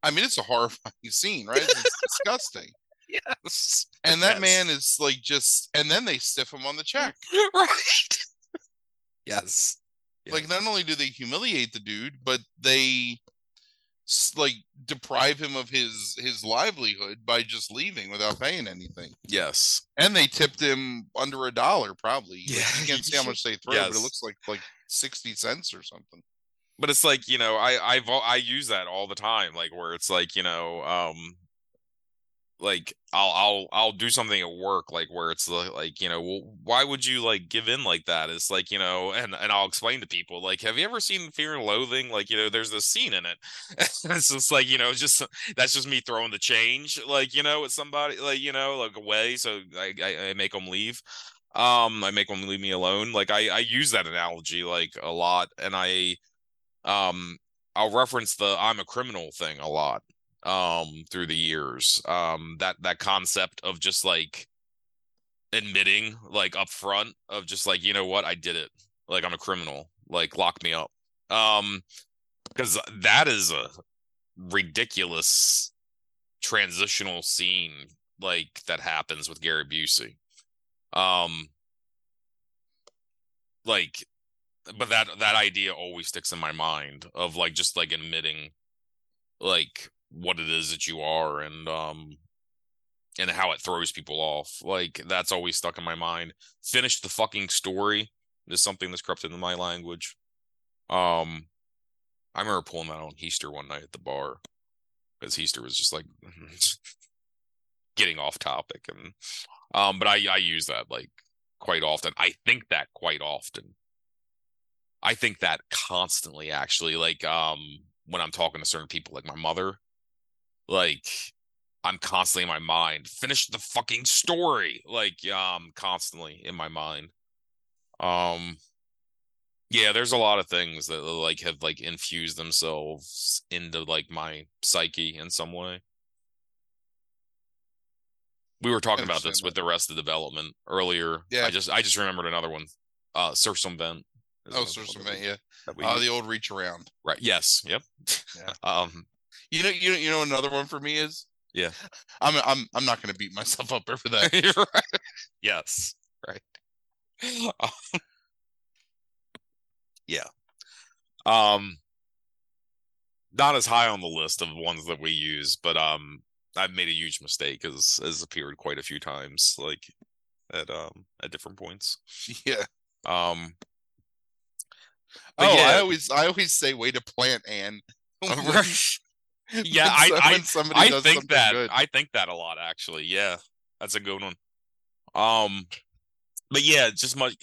B: I mean, it's a horrifying <laughs> scene, right? It's disgusting. <laughs>
A: Yes.
B: And that yes. man is like just and then they stiff him on the check. <laughs>
A: right. yes.
B: Like not only do they humiliate the dude, but they like deprive him of his his livelihood by just leaving without paying anything.
A: Yes.
B: And they tipped him under a dollar probably. Yeah. Like, you can't see how much they throw, yes. but it looks like like 60 cents or something.
A: But it's like, you know, I I've I use that all the time like where it's like, you know, um like I'll I'll I'll do something at work like where it's like you know well, why would you like give in like that? It's like you know and and I'll explain to people like have you ever seen Fear and Loathing? Like you know there's this scene in it. <laughs> It's just like you know just that's just me throwing the change like you know with somebody like you know like away so I I, I make them leave. Um I make them leave me alone. Like I I use that analogy like a lot and I um I'll reference the I'm a criminal thing a lot um through the years um that that concept of just like admitting like up front of just like you know what? I did it. Like i'm a criminal. Like lock me up. Um because that is a ridiculous transitional scene like that happens with gary busey. Um like but that that idea always sticks in my mind of like just like admitting like what it is that you are and um and how it throws people off. Like that's always stuck in my mind. Finish the fucking story is something that's crept into my language. Um I remember pulling that on Heaster one night at the bar because Heaster was just like <laughs> getting off topic and um but I I use that like quite often. I think that quite often. I think that constantly actually like um when I'm talking to certain people like my mother like I'm constantly in my mind. Finish the fucking story. Like yeah, I'm constantly in my mind. Um yeah, there's a lot of things that like have like infused themselves into like my psyche in some way. We were talking about this with the Arrested Development earlier. Yeah. I just I just remembered another one. Uh circumvent.
B: Oh, circumvent, yeah. Uh, the old reach around.
A: Right. Yes. Yep. Yeah. <laughs> um
B: you know, you know, you know, another one for me is
A: yeah.
B: I'm I'm I'm not going to beat myself up over that. <laughs>
A: right. Yes. Right. Um, <laughs> yeah. Um. Not as high on the list of ones that we use, but um, I've made a huge mistake as has appeared quite a few times, like at um at different points. <laughs>
B: Yeah.
A: Um.
B: Oh, yeah. I always I always say way to plant Anne. <laughs>
A: Yeah,
B: When
A: I I,
B: when
A: I
B: does
A: think that
B: good.
A: I think that a lot actually. Yeah, that's a good one. Um, but yeah, just much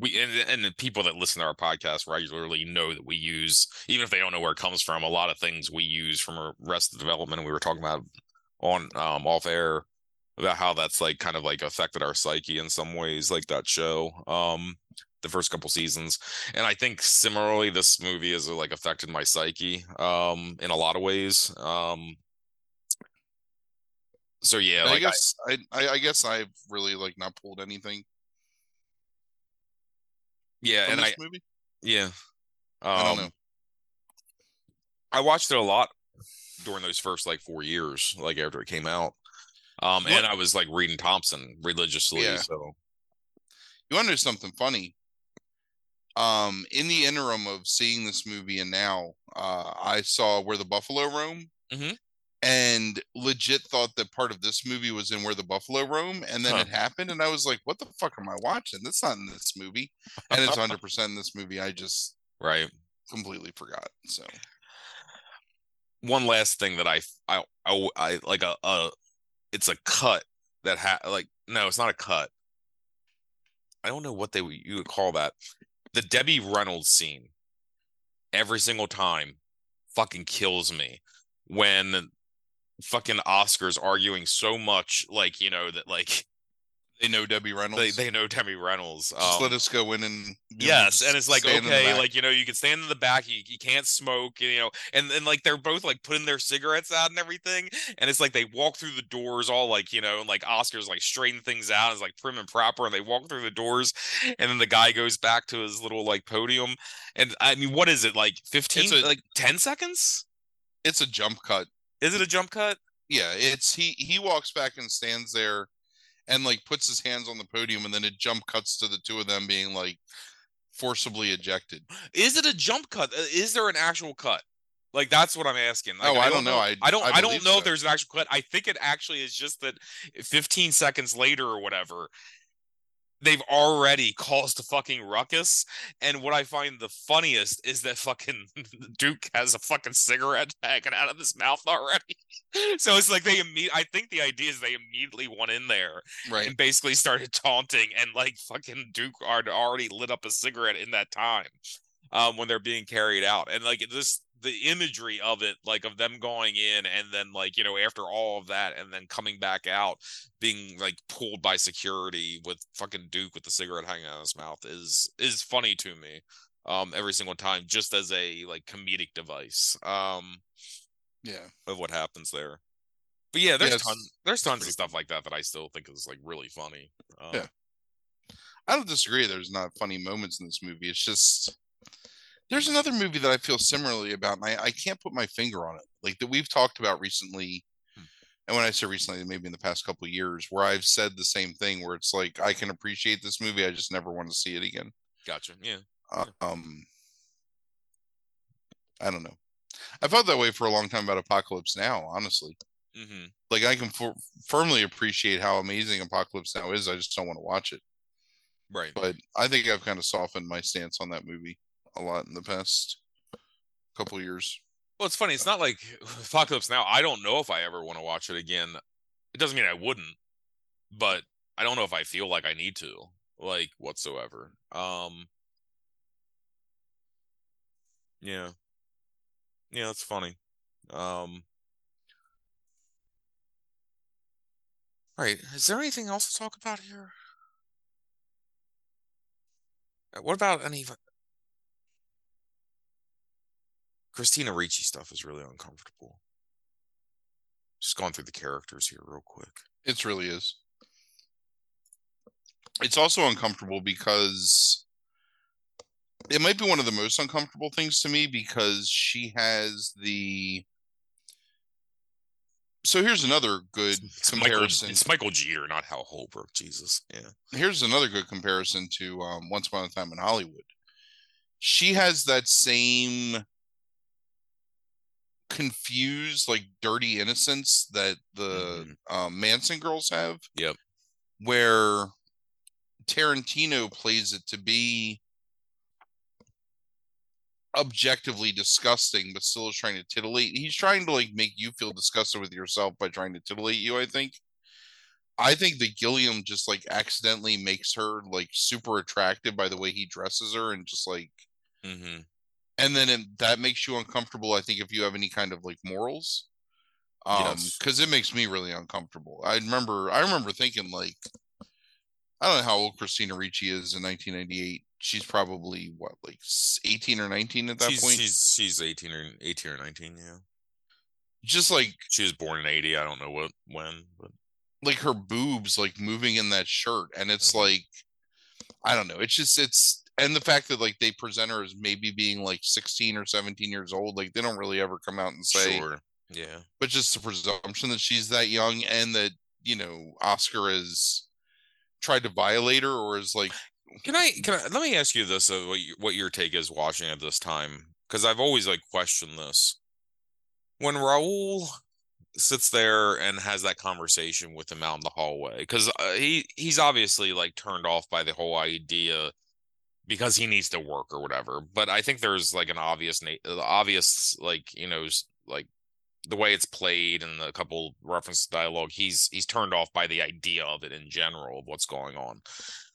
A: we and, and the people that listen to our podcast regularly know that we use, even if they don't know where it comes from, a lot of things we use from our rest of the development. We were talking about on um off air about how that's like kind of like affected our psyche in some ways, like that show. Um, the first couple seasons, and I think similarly, this movie has like affected my psyche um in a lot of ways. Um, so yeah,
B: I
A: like I-
B: guess I, I I guess I've really like not pulled anything
A: yeah, and I
B: movie.
A: yeah.
B: I don't
A: Um,
B: know.
A: I watched it a lot during those first like four years, like after it came out. Um,
B: What-
A: and I was like reading Thompson religiously.
B: Yeah.
A: So
B: You want to know something funny? Um, in the interim of seeing this movie and now, uh, I saw Where the Buffalo Roam,
A: Mhm.
B: and legit thought that part of this movie was in Where the Buffalo Roam, and then
A: Huh.
B: it happened, and I was like, "What the fuck am I watching? That's not in this movie." And it's 100 percent in this movie. I just
A: right.
B: completely forgot. So
A: One last thing that I I I, I like a a it's a cut that ha like no, it's not a cut. I don't know what they would you would call that. The Debbie Reynolds scene every single time fucking kills me when fucking Oscar's arguing so much like you know that like
B: they know Debbie Reynolds.
A: they they know Debbie Reynolds.
B: just
A: Um,
B: let us go in and
A: yes, and it's like
B: stand in the
A: okay, like you know, you can stand in the back, you, you can't smoke, you know, and then like they're both like putting their cigarettes out and everything, and it's like they walk through the doors all like you know, and like Oscar's like straighten things out, it's like prim and proper, and they walk through the doors, and then the guy goes back to his little like podium, and I mean, what is it like fifteen,
B: a-
A: like ten seconds?
B: it's a jump cut.
A: Is it a jump cut?
B: Yeah, it's he he walks back and stands there and like puts his hands on the podium and then it jump cuts to the two of them being like forcibly ejected.
A: Is it a jump cut? Uh, Is there an actual cut? Like that's what I'm asking. Like,
B: Oh, I don't know. I-
A: I don't.
B: I
A: I, don't know
B: so.
A: if there's an actual cut. I think it actually is just that 15 seconds later or whatever, they've already caused a fucking ruckus. And what I find the funniest is that fucking <laughs> Duke has a fucking cigarette hanging out of his mouth already. <laughs> so it's like they immediately. I think the idea is they immediately went in there
B: Right.
A: and basically started taunting and like fucking Duke had already lit up a cigarette in that time um when they're being carried out and like this the imagery of it like of them going in and then like you know after all of that and then coming back out being like pulled by security with fucking Duke with the cigarette hanging out of his mouth is is funny to me um every single time just as a like comedic device um
B: Yeah.
A: of what happens there. But yeah, there's
B: Yes.
A: tons there's tons of stuff like that that I still think is like really funny. Um,
B: Yeah. I don't disagree. There's not funny moments in this movie. It's just there's another movie that I feel similarly about, and I, I can't put my finger on it. Like that we've talked about recently,
A: Hmm.
B: and when I say recently, maybe in the past couple of years, where I've said the same thing, where it's like I can appreciate this movie, I just never want to see it again.
A: Gotcha. Yeah.
B: Uh, um, I don't know. I felt that way for a long time about Apocalypse Now. Honestly,
A: hmm
B: like I can f- firmly appreciate how amazing Apocalypse Now is. I just don't want to watch it.
A: Right.
B: but I think I've kind of softened my stance on that movie a lot in the past couple years.
A: Well, it's funny. It's not like <laughs> Apocalypse Now. I don't know if I ever want to watch it again. It doesn't mean I wouldn't, but I don't know if I feel like I need to, like whatsoever. Um. Yeah. Yeah, that's funny. Um. All right. Is there anything else to talk about here? Uh, What about any of Christina Ricci stuff is really uncomfortable. Just going through the characters here real quick.
B: It really is. It's also uncomfortable because it might be one of the most uncomfortable things to me because she has the. So here's another good
A: It's Michael,
B: comparison.
A: it's Michael Jeter, not Hal Holbrook. Jesus, yeah.
B: here's another good comparison to um, Once Upon a Time in Hollywood. She has that same confused, like dirty innocence that the um, Manson girls have.
A: Yep.
B: Where Tarantino plays it to be objectively disgusting, but still is trying to titillate. He's trying to like make you feel disgusted with yourself by trying to titillate you. I think. I think that Gilliam just like accidentally makes her like super attractive by the way he dresses her and just like,
A: Mm-hmm.
B: And then it, that makes you uncomfortable. I think if you have any kind of like morals, um,
A: Yes.
B: because it makes me really uncomfortable. I remember, I remember thinking like, I don't know how old Christina Ricci is in 1998. She's probably what like 18 or 19 at that
A: She's
B: point.
A: she's she's eighteen or eighteen or nineteen. Yeah,
B: just like
A: she was born in eighty. I don't know what when, but
B: like her boobs like moving in that shirt and it's
A: Mhm.
B: like i don't know it's just it's and the fact that like they present her as maybe being like 16 or 17 years old like they don't really ever come out and say
A: sure. Yeah.
B: but just the presumption that she's that young and that you know oscar has tried to violate her or is like
A: Can I can I let me ask you this? Uh, what you, what your take is watching at this time? Because I've always like questioned this. When Raoul sits there and has that conversation with him out in the hallway, because uh, he he's obviously like turned off by the whole idea because he needs to work or whatever. But I think there's like an obvious uh, obvious like you know like the way it's played and a couple references to dialogue. He's he's turned off by the idea of it in general of what's going on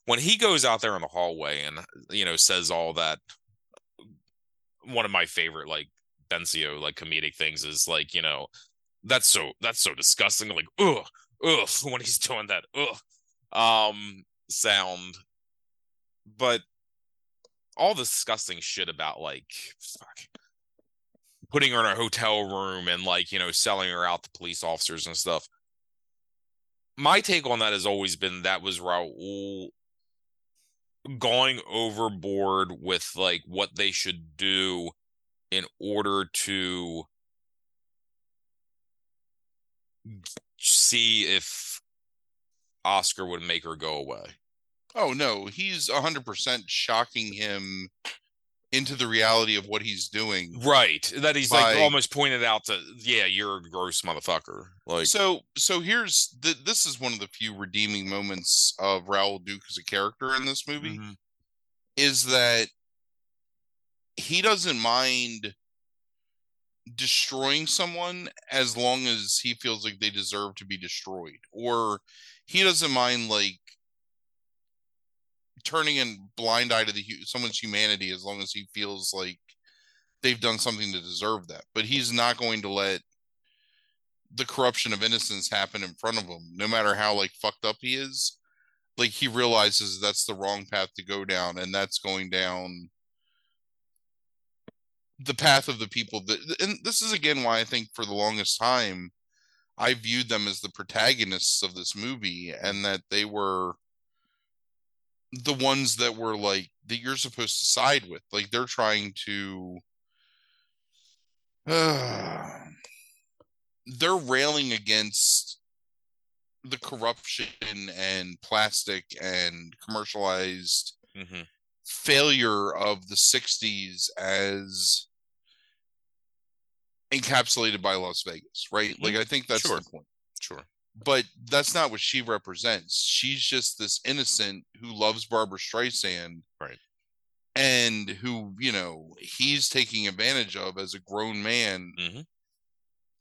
A: when he goes out there in the hallway and you know says all that one of my favorite like Benicio like comedic things is like you know that's so that's so disgusting like ugh ugh <laughs> when he's doing that ugh um sound but all disgusting shit about like fuck putting her in a hotel room and like you know selling her out to police officers and stuff my take on that has always been that was Raoul going overboard with like what they should do in order to see if Oscar would make her go away.
B: Oh no he's 100% shocking him into the reality of what he's doing
A: Right. That he's like almost pointed out to, yeah, you're a gross motherfucker. Like,
B: so so here's the, this is one of the few redeeming moments of Raoul Duke as a character in this movie
A: Mhm.
B: is that he doesn't mind destroying someone as long as he feels like they deserve to be destroyed or he doesn't mind like turning a blind eye to the someone's humanity as long as he feels like they've done something to deserve that. But he's not going to let the corruption of innocence happen in front of him no matter how like fucked up he is. Like he realizes that's the wrong path to go down and that's going down the path of the people that and this is again why i think for the longest time i viewed them as the protagonists of this movie and that they were the ones that were like that you're supposed to side with like they're trying to <sighs> they're railing against the corruption and plastic and commercialized
A: Mhm.
B: failure of the 60s as encapsulated by Las Vegas, right? Like I think that's
A: Sure.
B: the point.
A: sure.
B: But that's not what she represents. She's just this innocent who loves Barbra Streisand.
A: Right.
B: And who, you know, he's taking advantage of as a grown man.
A: Mhm.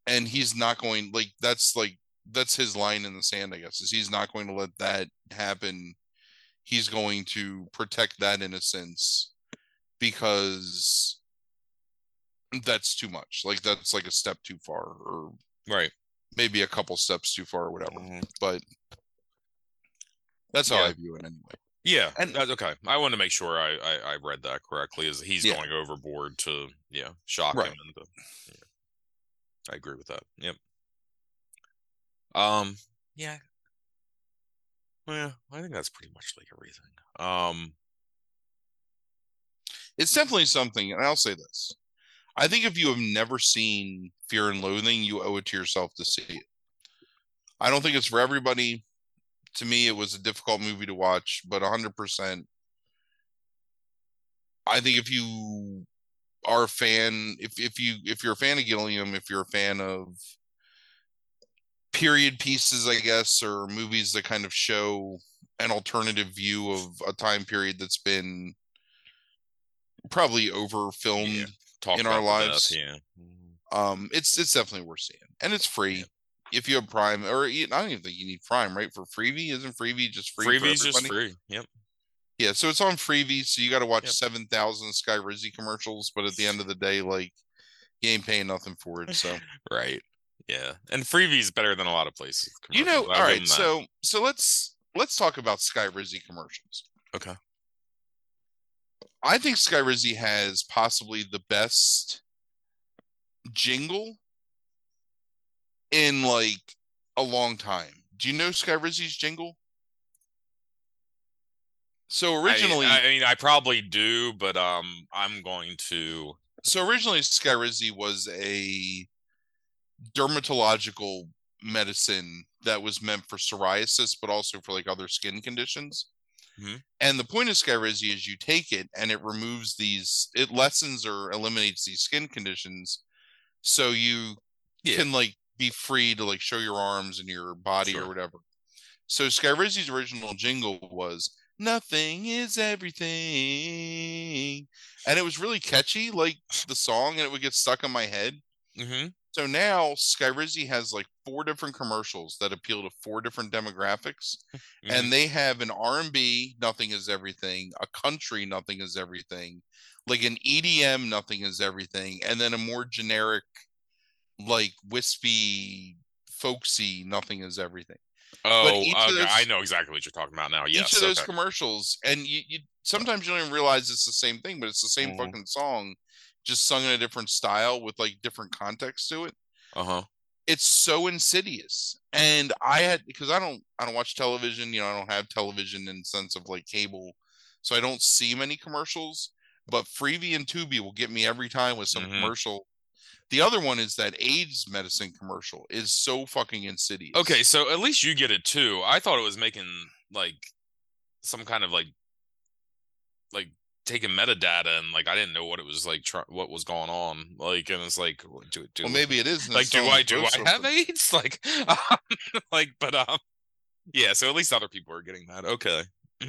B: And he's not going like that's like that's his line in the sand, I guess, is he's not going to let that happen. He's going to protect that innocence because that's too much. Like that's like a step too far, or
A: Right.
B: Maybe a couple steps too far, or whatever.
A: Mhm.
B: But that's how
A: Yeah.
B: I view it anyway.
A: Yeah,
B: And-
A: that's okay. I want to make sure I, I I read that correctly. Is he's
B: Yeah.
A: going overboard to yeah shock
B: Right.
A: him into. Yeah. I agree with that. Yep. Um. Yeah. Well, I think that's pretty much like everything. Um.
B: It's definitely something, and I'll say this. I think if you have never seen Fear and Loathing, you owe it to yourself to see it. I don't think it's for everybody. To me, it was a difficult movie to watch, but 100%. I think if you are a fan, if if you if you're a fan of Gilliam, if you're a fan of period pieces, I guess, or movies that kind of show an alternative view of a time period that's been probably over filmed
A: Yeah. Talk
B: In our lives.
A: yeah. Mhm.
B: um it's it's definitely worth seeing and it's free if you have prime or i don't even think you need prime right for Freevee isn't Freevee just free
A: Freevee's just free. Yep.
B: yeah so it's on Freevee so you got to watch
A: Yep.
B: 7000 Skyrizi commercials but at the end of the day like you ain't paying nothing for it so <laughs>
A: Right. Yeah. And Freevee's better than a lot of places.
B: you know all right so so let's let's talk about Skyrizi commercials
A: Okay.
B: I think Skyrizi has possibly the best jingle in like a long time do you know Skyrizi's jingle so originally
A: I, mean, I probably do, but um, I'm going to.
B: so originally Skyrizi was a dermatological medicine that was meant for psoriasis, but also for like other skin conditions.
A: Mhm.
B: And the point of Skyrizi is you take it and it removes these, it lessens or eliminates these skin conditions, so you
A: Yeah.
B: can like be free to like show your arms and your body
A: Sure.
B: or whatever. So Skyrizi's original jingle was "Nothing is everything," and it was really catchy, like the song, and it would get stuck in my head.
A: hmm
B: So now Skyrizi has like four different commercials that appeal to four different demographics, <laughs>
A: Mm-hmm.
B: and they have an R&B "Nothing Is Everything," a country "Nothing Is Everything," like an EDM "Nothing Is Everything," and then a more generic, like wispy, folksy "Nothing Is Everything."
A: oh, okay,
B: those-
A: I know exactly what you're talking about now. Yes.
B: each of those
A: okay.
B: commercials, and you, you sometimes you don't even realize it's the same thing, but it's the same
A: Mhm.
B: fucking song, just sung in a different style with like different context to it.
A: Uh huh.
B: It's so insidious, and I had because I don't I don't watch television, you know, I don't have television in the sense of like cable, so I don't see many commercials. But Freevee and Tubi will get me every time with some
A: Mhm.
B: commercial. The other one is that AIDS medicine commercial is so fucking insidious.
A: Okay, so at least you get it too. I thought it was making like some kind of like like taking metadata and like I didn't know what it was like try- what was going on like and it's like do do
B: well, maybe it is.
A: like do I do I have. AIDS <laughs> like um, <laughs> like but um yeah so at least other people are getting that okay <clears throat>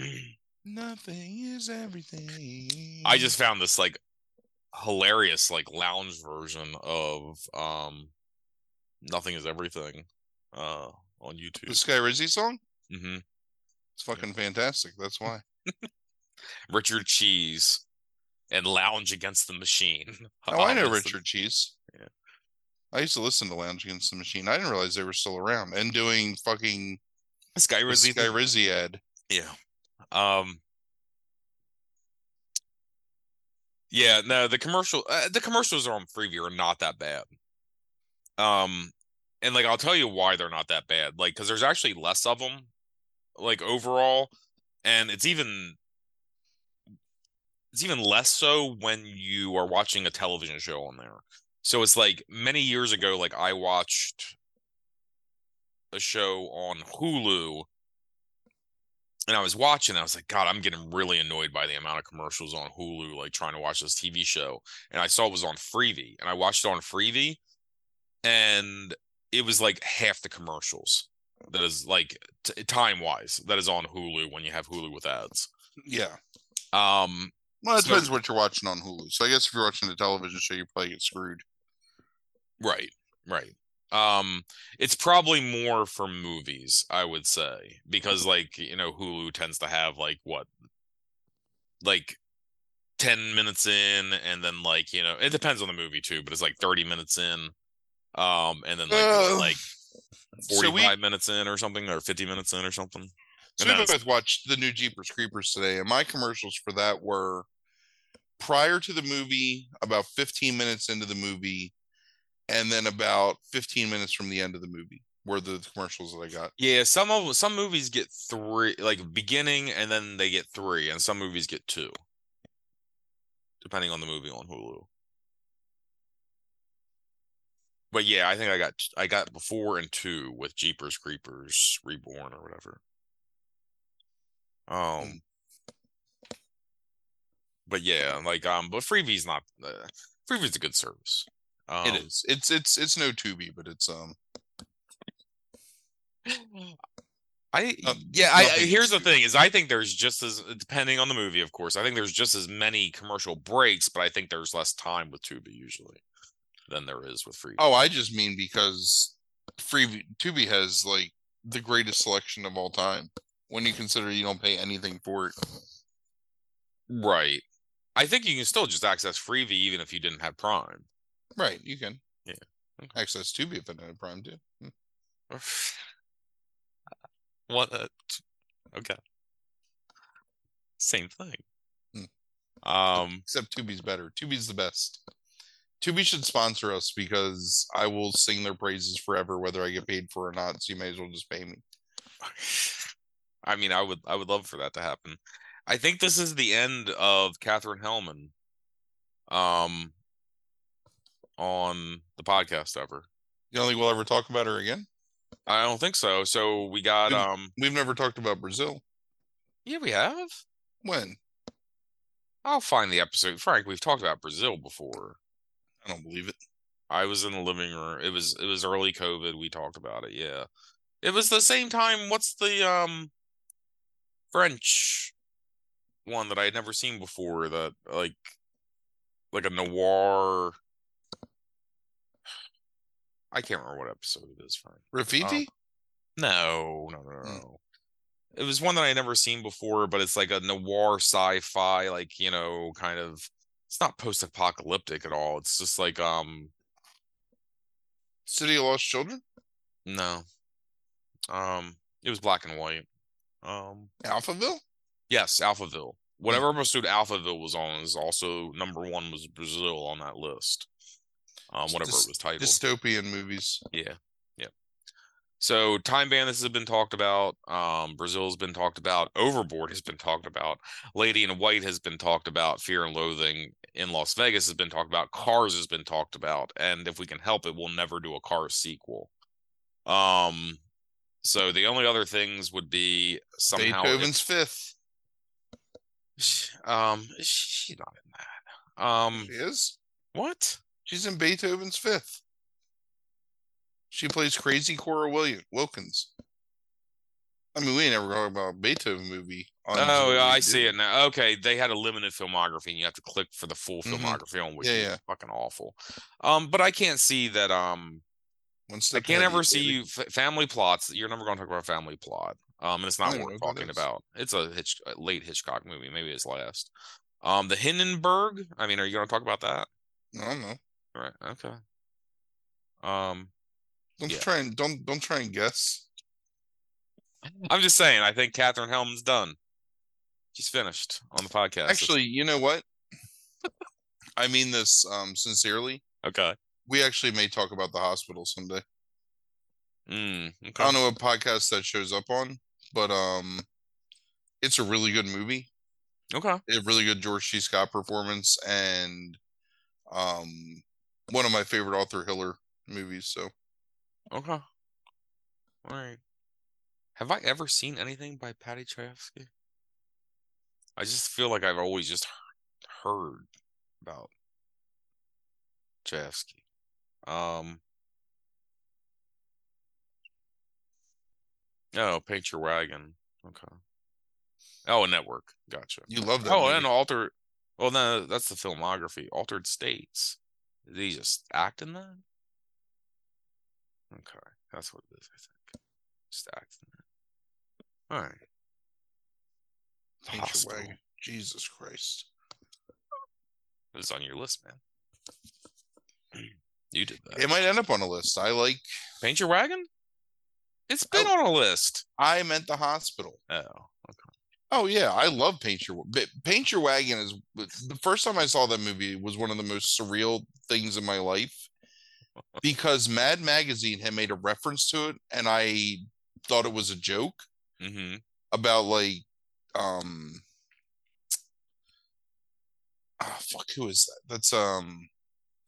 B: Nothing is everything.
A: I just found this like hilarious like lounge version of um nothing is everything uh on youtube
B: the Skyrizi song.
A: mm-hmm
B: It's fucking fantastic. That's why. <laughs>
A: Richard Cheese and Lounge Against the Machine. <laughs>
B: Oh, I know
A: it's the-
B: Richard Cheese.
A: Yeah.
B: I used to listen to Lounge Against the Machine. I didn't realize they were still around and doing fucking
A: Skyrizi.
B: Sky Rizzy ad.
A: Yeah. Um. Yeah. No, the commercial. Uh, the commercials are on Freevee are not that bad. Um, and like I'll tell you why they're not that bad. Like because there's actually less of them, like overall, and it's even. It's even less so when you are watching a television show on there. So it's like many years ago, like I watched a show on Hulu and I was watching, I was like, God, I'm getting really annoyed by the amount of commercials on Hulu, like trying to watch this TV show. And I saw it was on Freevee, and I watched it on Freevee, and it was like half the commercials that is like t- time wise that is on Hulu when you have Hulu with ads.
B: Yeah.
A: Um,
B: Well, it
A: So-
B: depends what you're watching on Hulu. So I guess if you're watching a television show, you probably get screwed.
A: Right, right. Um, it's probably more for movies, I would say, because like, you know, Hulu tends to have like what like 10 minutes in and then like, you know, it depends on the movie too, but it's like 30 minutes in. Um, and then like
B: Uh,
A: like
B: So
A: 45
B: we
A: minutes in or something, or 50 minutes in or something.
B: so
A: and
B: we both watched the new Jeepers Creepers today, and my commercials for that were prior to the movie, about 15 minutes into the movie, and then about 15 minutes from the end of the movie were the commercials that I got.
A: Yeah, some of some movies get three, like beginning, and then they get three, and some movies get two, depending on the movie on Hulu. But yeah, I think I got I got before and two with Jeepers Creepers Reborn or whatever. Um, but yeah, like um, but Freevee's not uh, Freevee's a good service. Um,
B: it is. It's it's it's no Tubi, but it's um
A: I
B: No-
A: yeah, I, I here's the thing is I think there's just as depending on the movie, of course. I think there's just as many commercial breaks, but I think there's less time with Tubi usually than there is with Free.
B: Oh, I just mean because free Tubi has like the greatest selection of all time. When you consider you don't pay anything for it.
A: right. I think you can still just access Freevee even if you didn't have Prime.
B: Right, you can.
A: Yeah. Okay.
B: Access Tubi if it had Prime too. Hmm. <laughs>
A: what? A, okay. Same thing.
B: Hmm.
A: Um.
B: Except Tubi's better. Tubi's the best. Tubi should sponsor us because I will sing their praises forever, whether I get paid for it or not. So you may as well just pay me. <laughs>
A: I mean, I would I would love for that to happen. I think this is the end of Katherine Helmond um on the podcast ever.
B: You don't think we'll ever talk about her again?
A: I don't think so. So we got
B: Dude.
A: um
B: We've never talked about Brazil.
A: yeah, we have.
B: When?
A: I'll find the episode. Frank, we've talked about Brazil before.
B: I don't believe it.
A: I was in the living room. It was it was early COVID. We talked about it. Yeah. It was the same time. What's the um French one that I had never seen before that like like a noir I can't remember what episode it is, Frank.
B: Rififi?
A: No, no, no, no. No. It was one that I had never seen before, but it's like a noir sci-fi, like, you know, kind of it's not post-apocalyptic at all. It's just like um
B: City of Lost Children?
A: No. Um, it was black and white. Um,
B: Alphaville?
A: Yes, Alphaville. Whatever episode Alphaville was on is also number one was Brazil on that list. Um, whatever
B: Dys-
A: it was titled.
B: Dystopian movies.
A: Yeah, yeah. So time bandits has been talked about. Um, Brazil has been talked about. Overboard has been talked about. Lady in White has been talked about. Fear and Loathing in Las Vegas has been talked about. Cars has been talked about. And if we can help it, we'll never do a Cars sequel. Um, so the only other things would be somehow if-
B: Beethoven's Fifth.
A: um, she's not in that. Um,
B: She is.
A: what?
B: She's in Beethoven's Fifth. She plays crazy Cora William Wilkins. I mean, we ain't ever talked about a Beethoven movie. On
A: Oh,
B: Zoom.
A: yeah,
B: We
A: I see
B: did.
A: it now. Okay, they had a limited filmography, and you have to click for the full
B: Mhm.
A: filmography on which
B: Yeah,
A: is
B: yeah.
A: fucking awful. Um, but I can't see that. Um, I can't ever see you f- family plots. You're never going to talk about family plot. Um, and it's not worth
B: know what that
A: talking about. It's a Hitch, a late Hitchcock movie, maybe his last. Um, the Hindenburg. I mean, are you going to talk about that?
B: I don't know.
A: Right. Okay. Um,
B: Don't
A: Yeah.
B: try and don't don't try and guess.
A: I'm just saying. I think Katherine Helmond's done. She's finished on the podcast.
B: Actually, you know what? I mean this um sincerely.
A: okay.
B: We actually may talk about the hospital someday.
A: Mm,
B: I
A: okay.
B: don't know what podcast that shows up on, but um it's a really good movie.
A: Okay.
B: A really good George C. Scott performance and um one of my favorite Arthur Hiller movies. So
A: Okay. All right. Have I ever seen anything by Paddy Chayefsky? I just feel like I've always just heard about Chayefsky. Um. Oh, Paint Your Wagon. Okay. Oh, a network. Gotcha.
B: you love that.
A: Oh,
B: movie.
A: and Alter. Well, no, that's the filmography. Altered States. Did he just act in that? Okay, that's what it is. I think. Just act in that. All right.
B: Paint Your Wagon. Jesus Christ.
A: It was on your list, man. <clears throat> You did that.
B: It might end up on a list. I like
A: Paint Your Wagon? It's been
B: Oh.
A: on a list.
B: I meant the hospital.
A: Oh, okay.
B: Oh yeah, I love Paint Your Paint Your Wagon is the first time I saw that movie was one of the most surreal things in my life <laughs> because Mad Magazine had made a reference to it and I thought it was a joke
A: Mm-hmm.
B: about like um ah, fuck who is that? That's um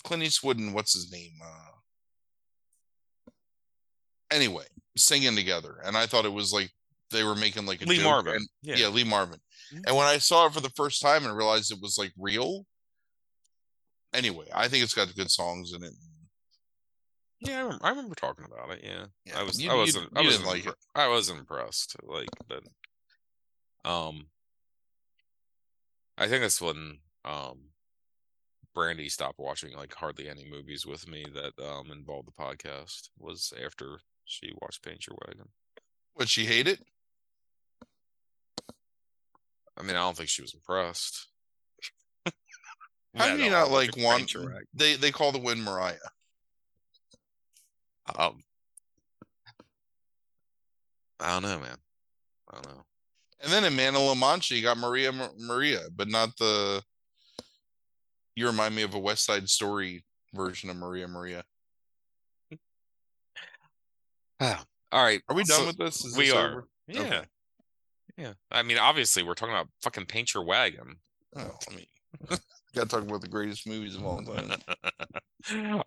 B: Clint Eastwood and what's his name? Uh anyway, singing together. And I thought it was like they were making like a
A: Lee
B: joke,
A: Marvin.
B: and-
A: yeah.
B: yeah, Lee Marvin.
A: Mhm.
B: And when I saw it for the first time and realized it was like real, anyway, I think it's got good songs in it.
A: Yeah, I remember, I remember talking about it. Yeah,
B: Yeah,
A: I was.
B: you-
A: I wasn't. I
B: you
A: was
B: didn't like it.
A: I was impressed. Like, but um, I think that's when um, Brandy stopped watching like hardly any movies with me that um involved the podcast. Was after she watched Paint Your Wagon.
B: Would she hate it?
A: I mean, I don't think she was impressed.
B: How do you not like one?
A: Paint Your Wagon.
B: They they call the win Mariah.
A: Um, I don't know, man. I don't know.
B: And then in Man of Mancha, you got Maria Ma- Maria, but not the. You remind me of a West Side Story version of Maria Maria.
A: All right,
B: Are we done
A: so
B: with this? Is
A: we
B: this
A: are.
B: over?
A: Yeah,
B: Okay.
A: yeah. I mean, obviously, we're talking about fucking Paint Your Wagon.
B: Oh, I mean, <laughs> <laughs> gotta talk about the greatest movies of all time.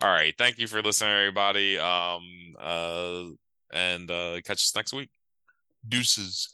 A: All right. Thank you for listening, everybody. Um, uh, and uh, catch us next week.
B: Deuces.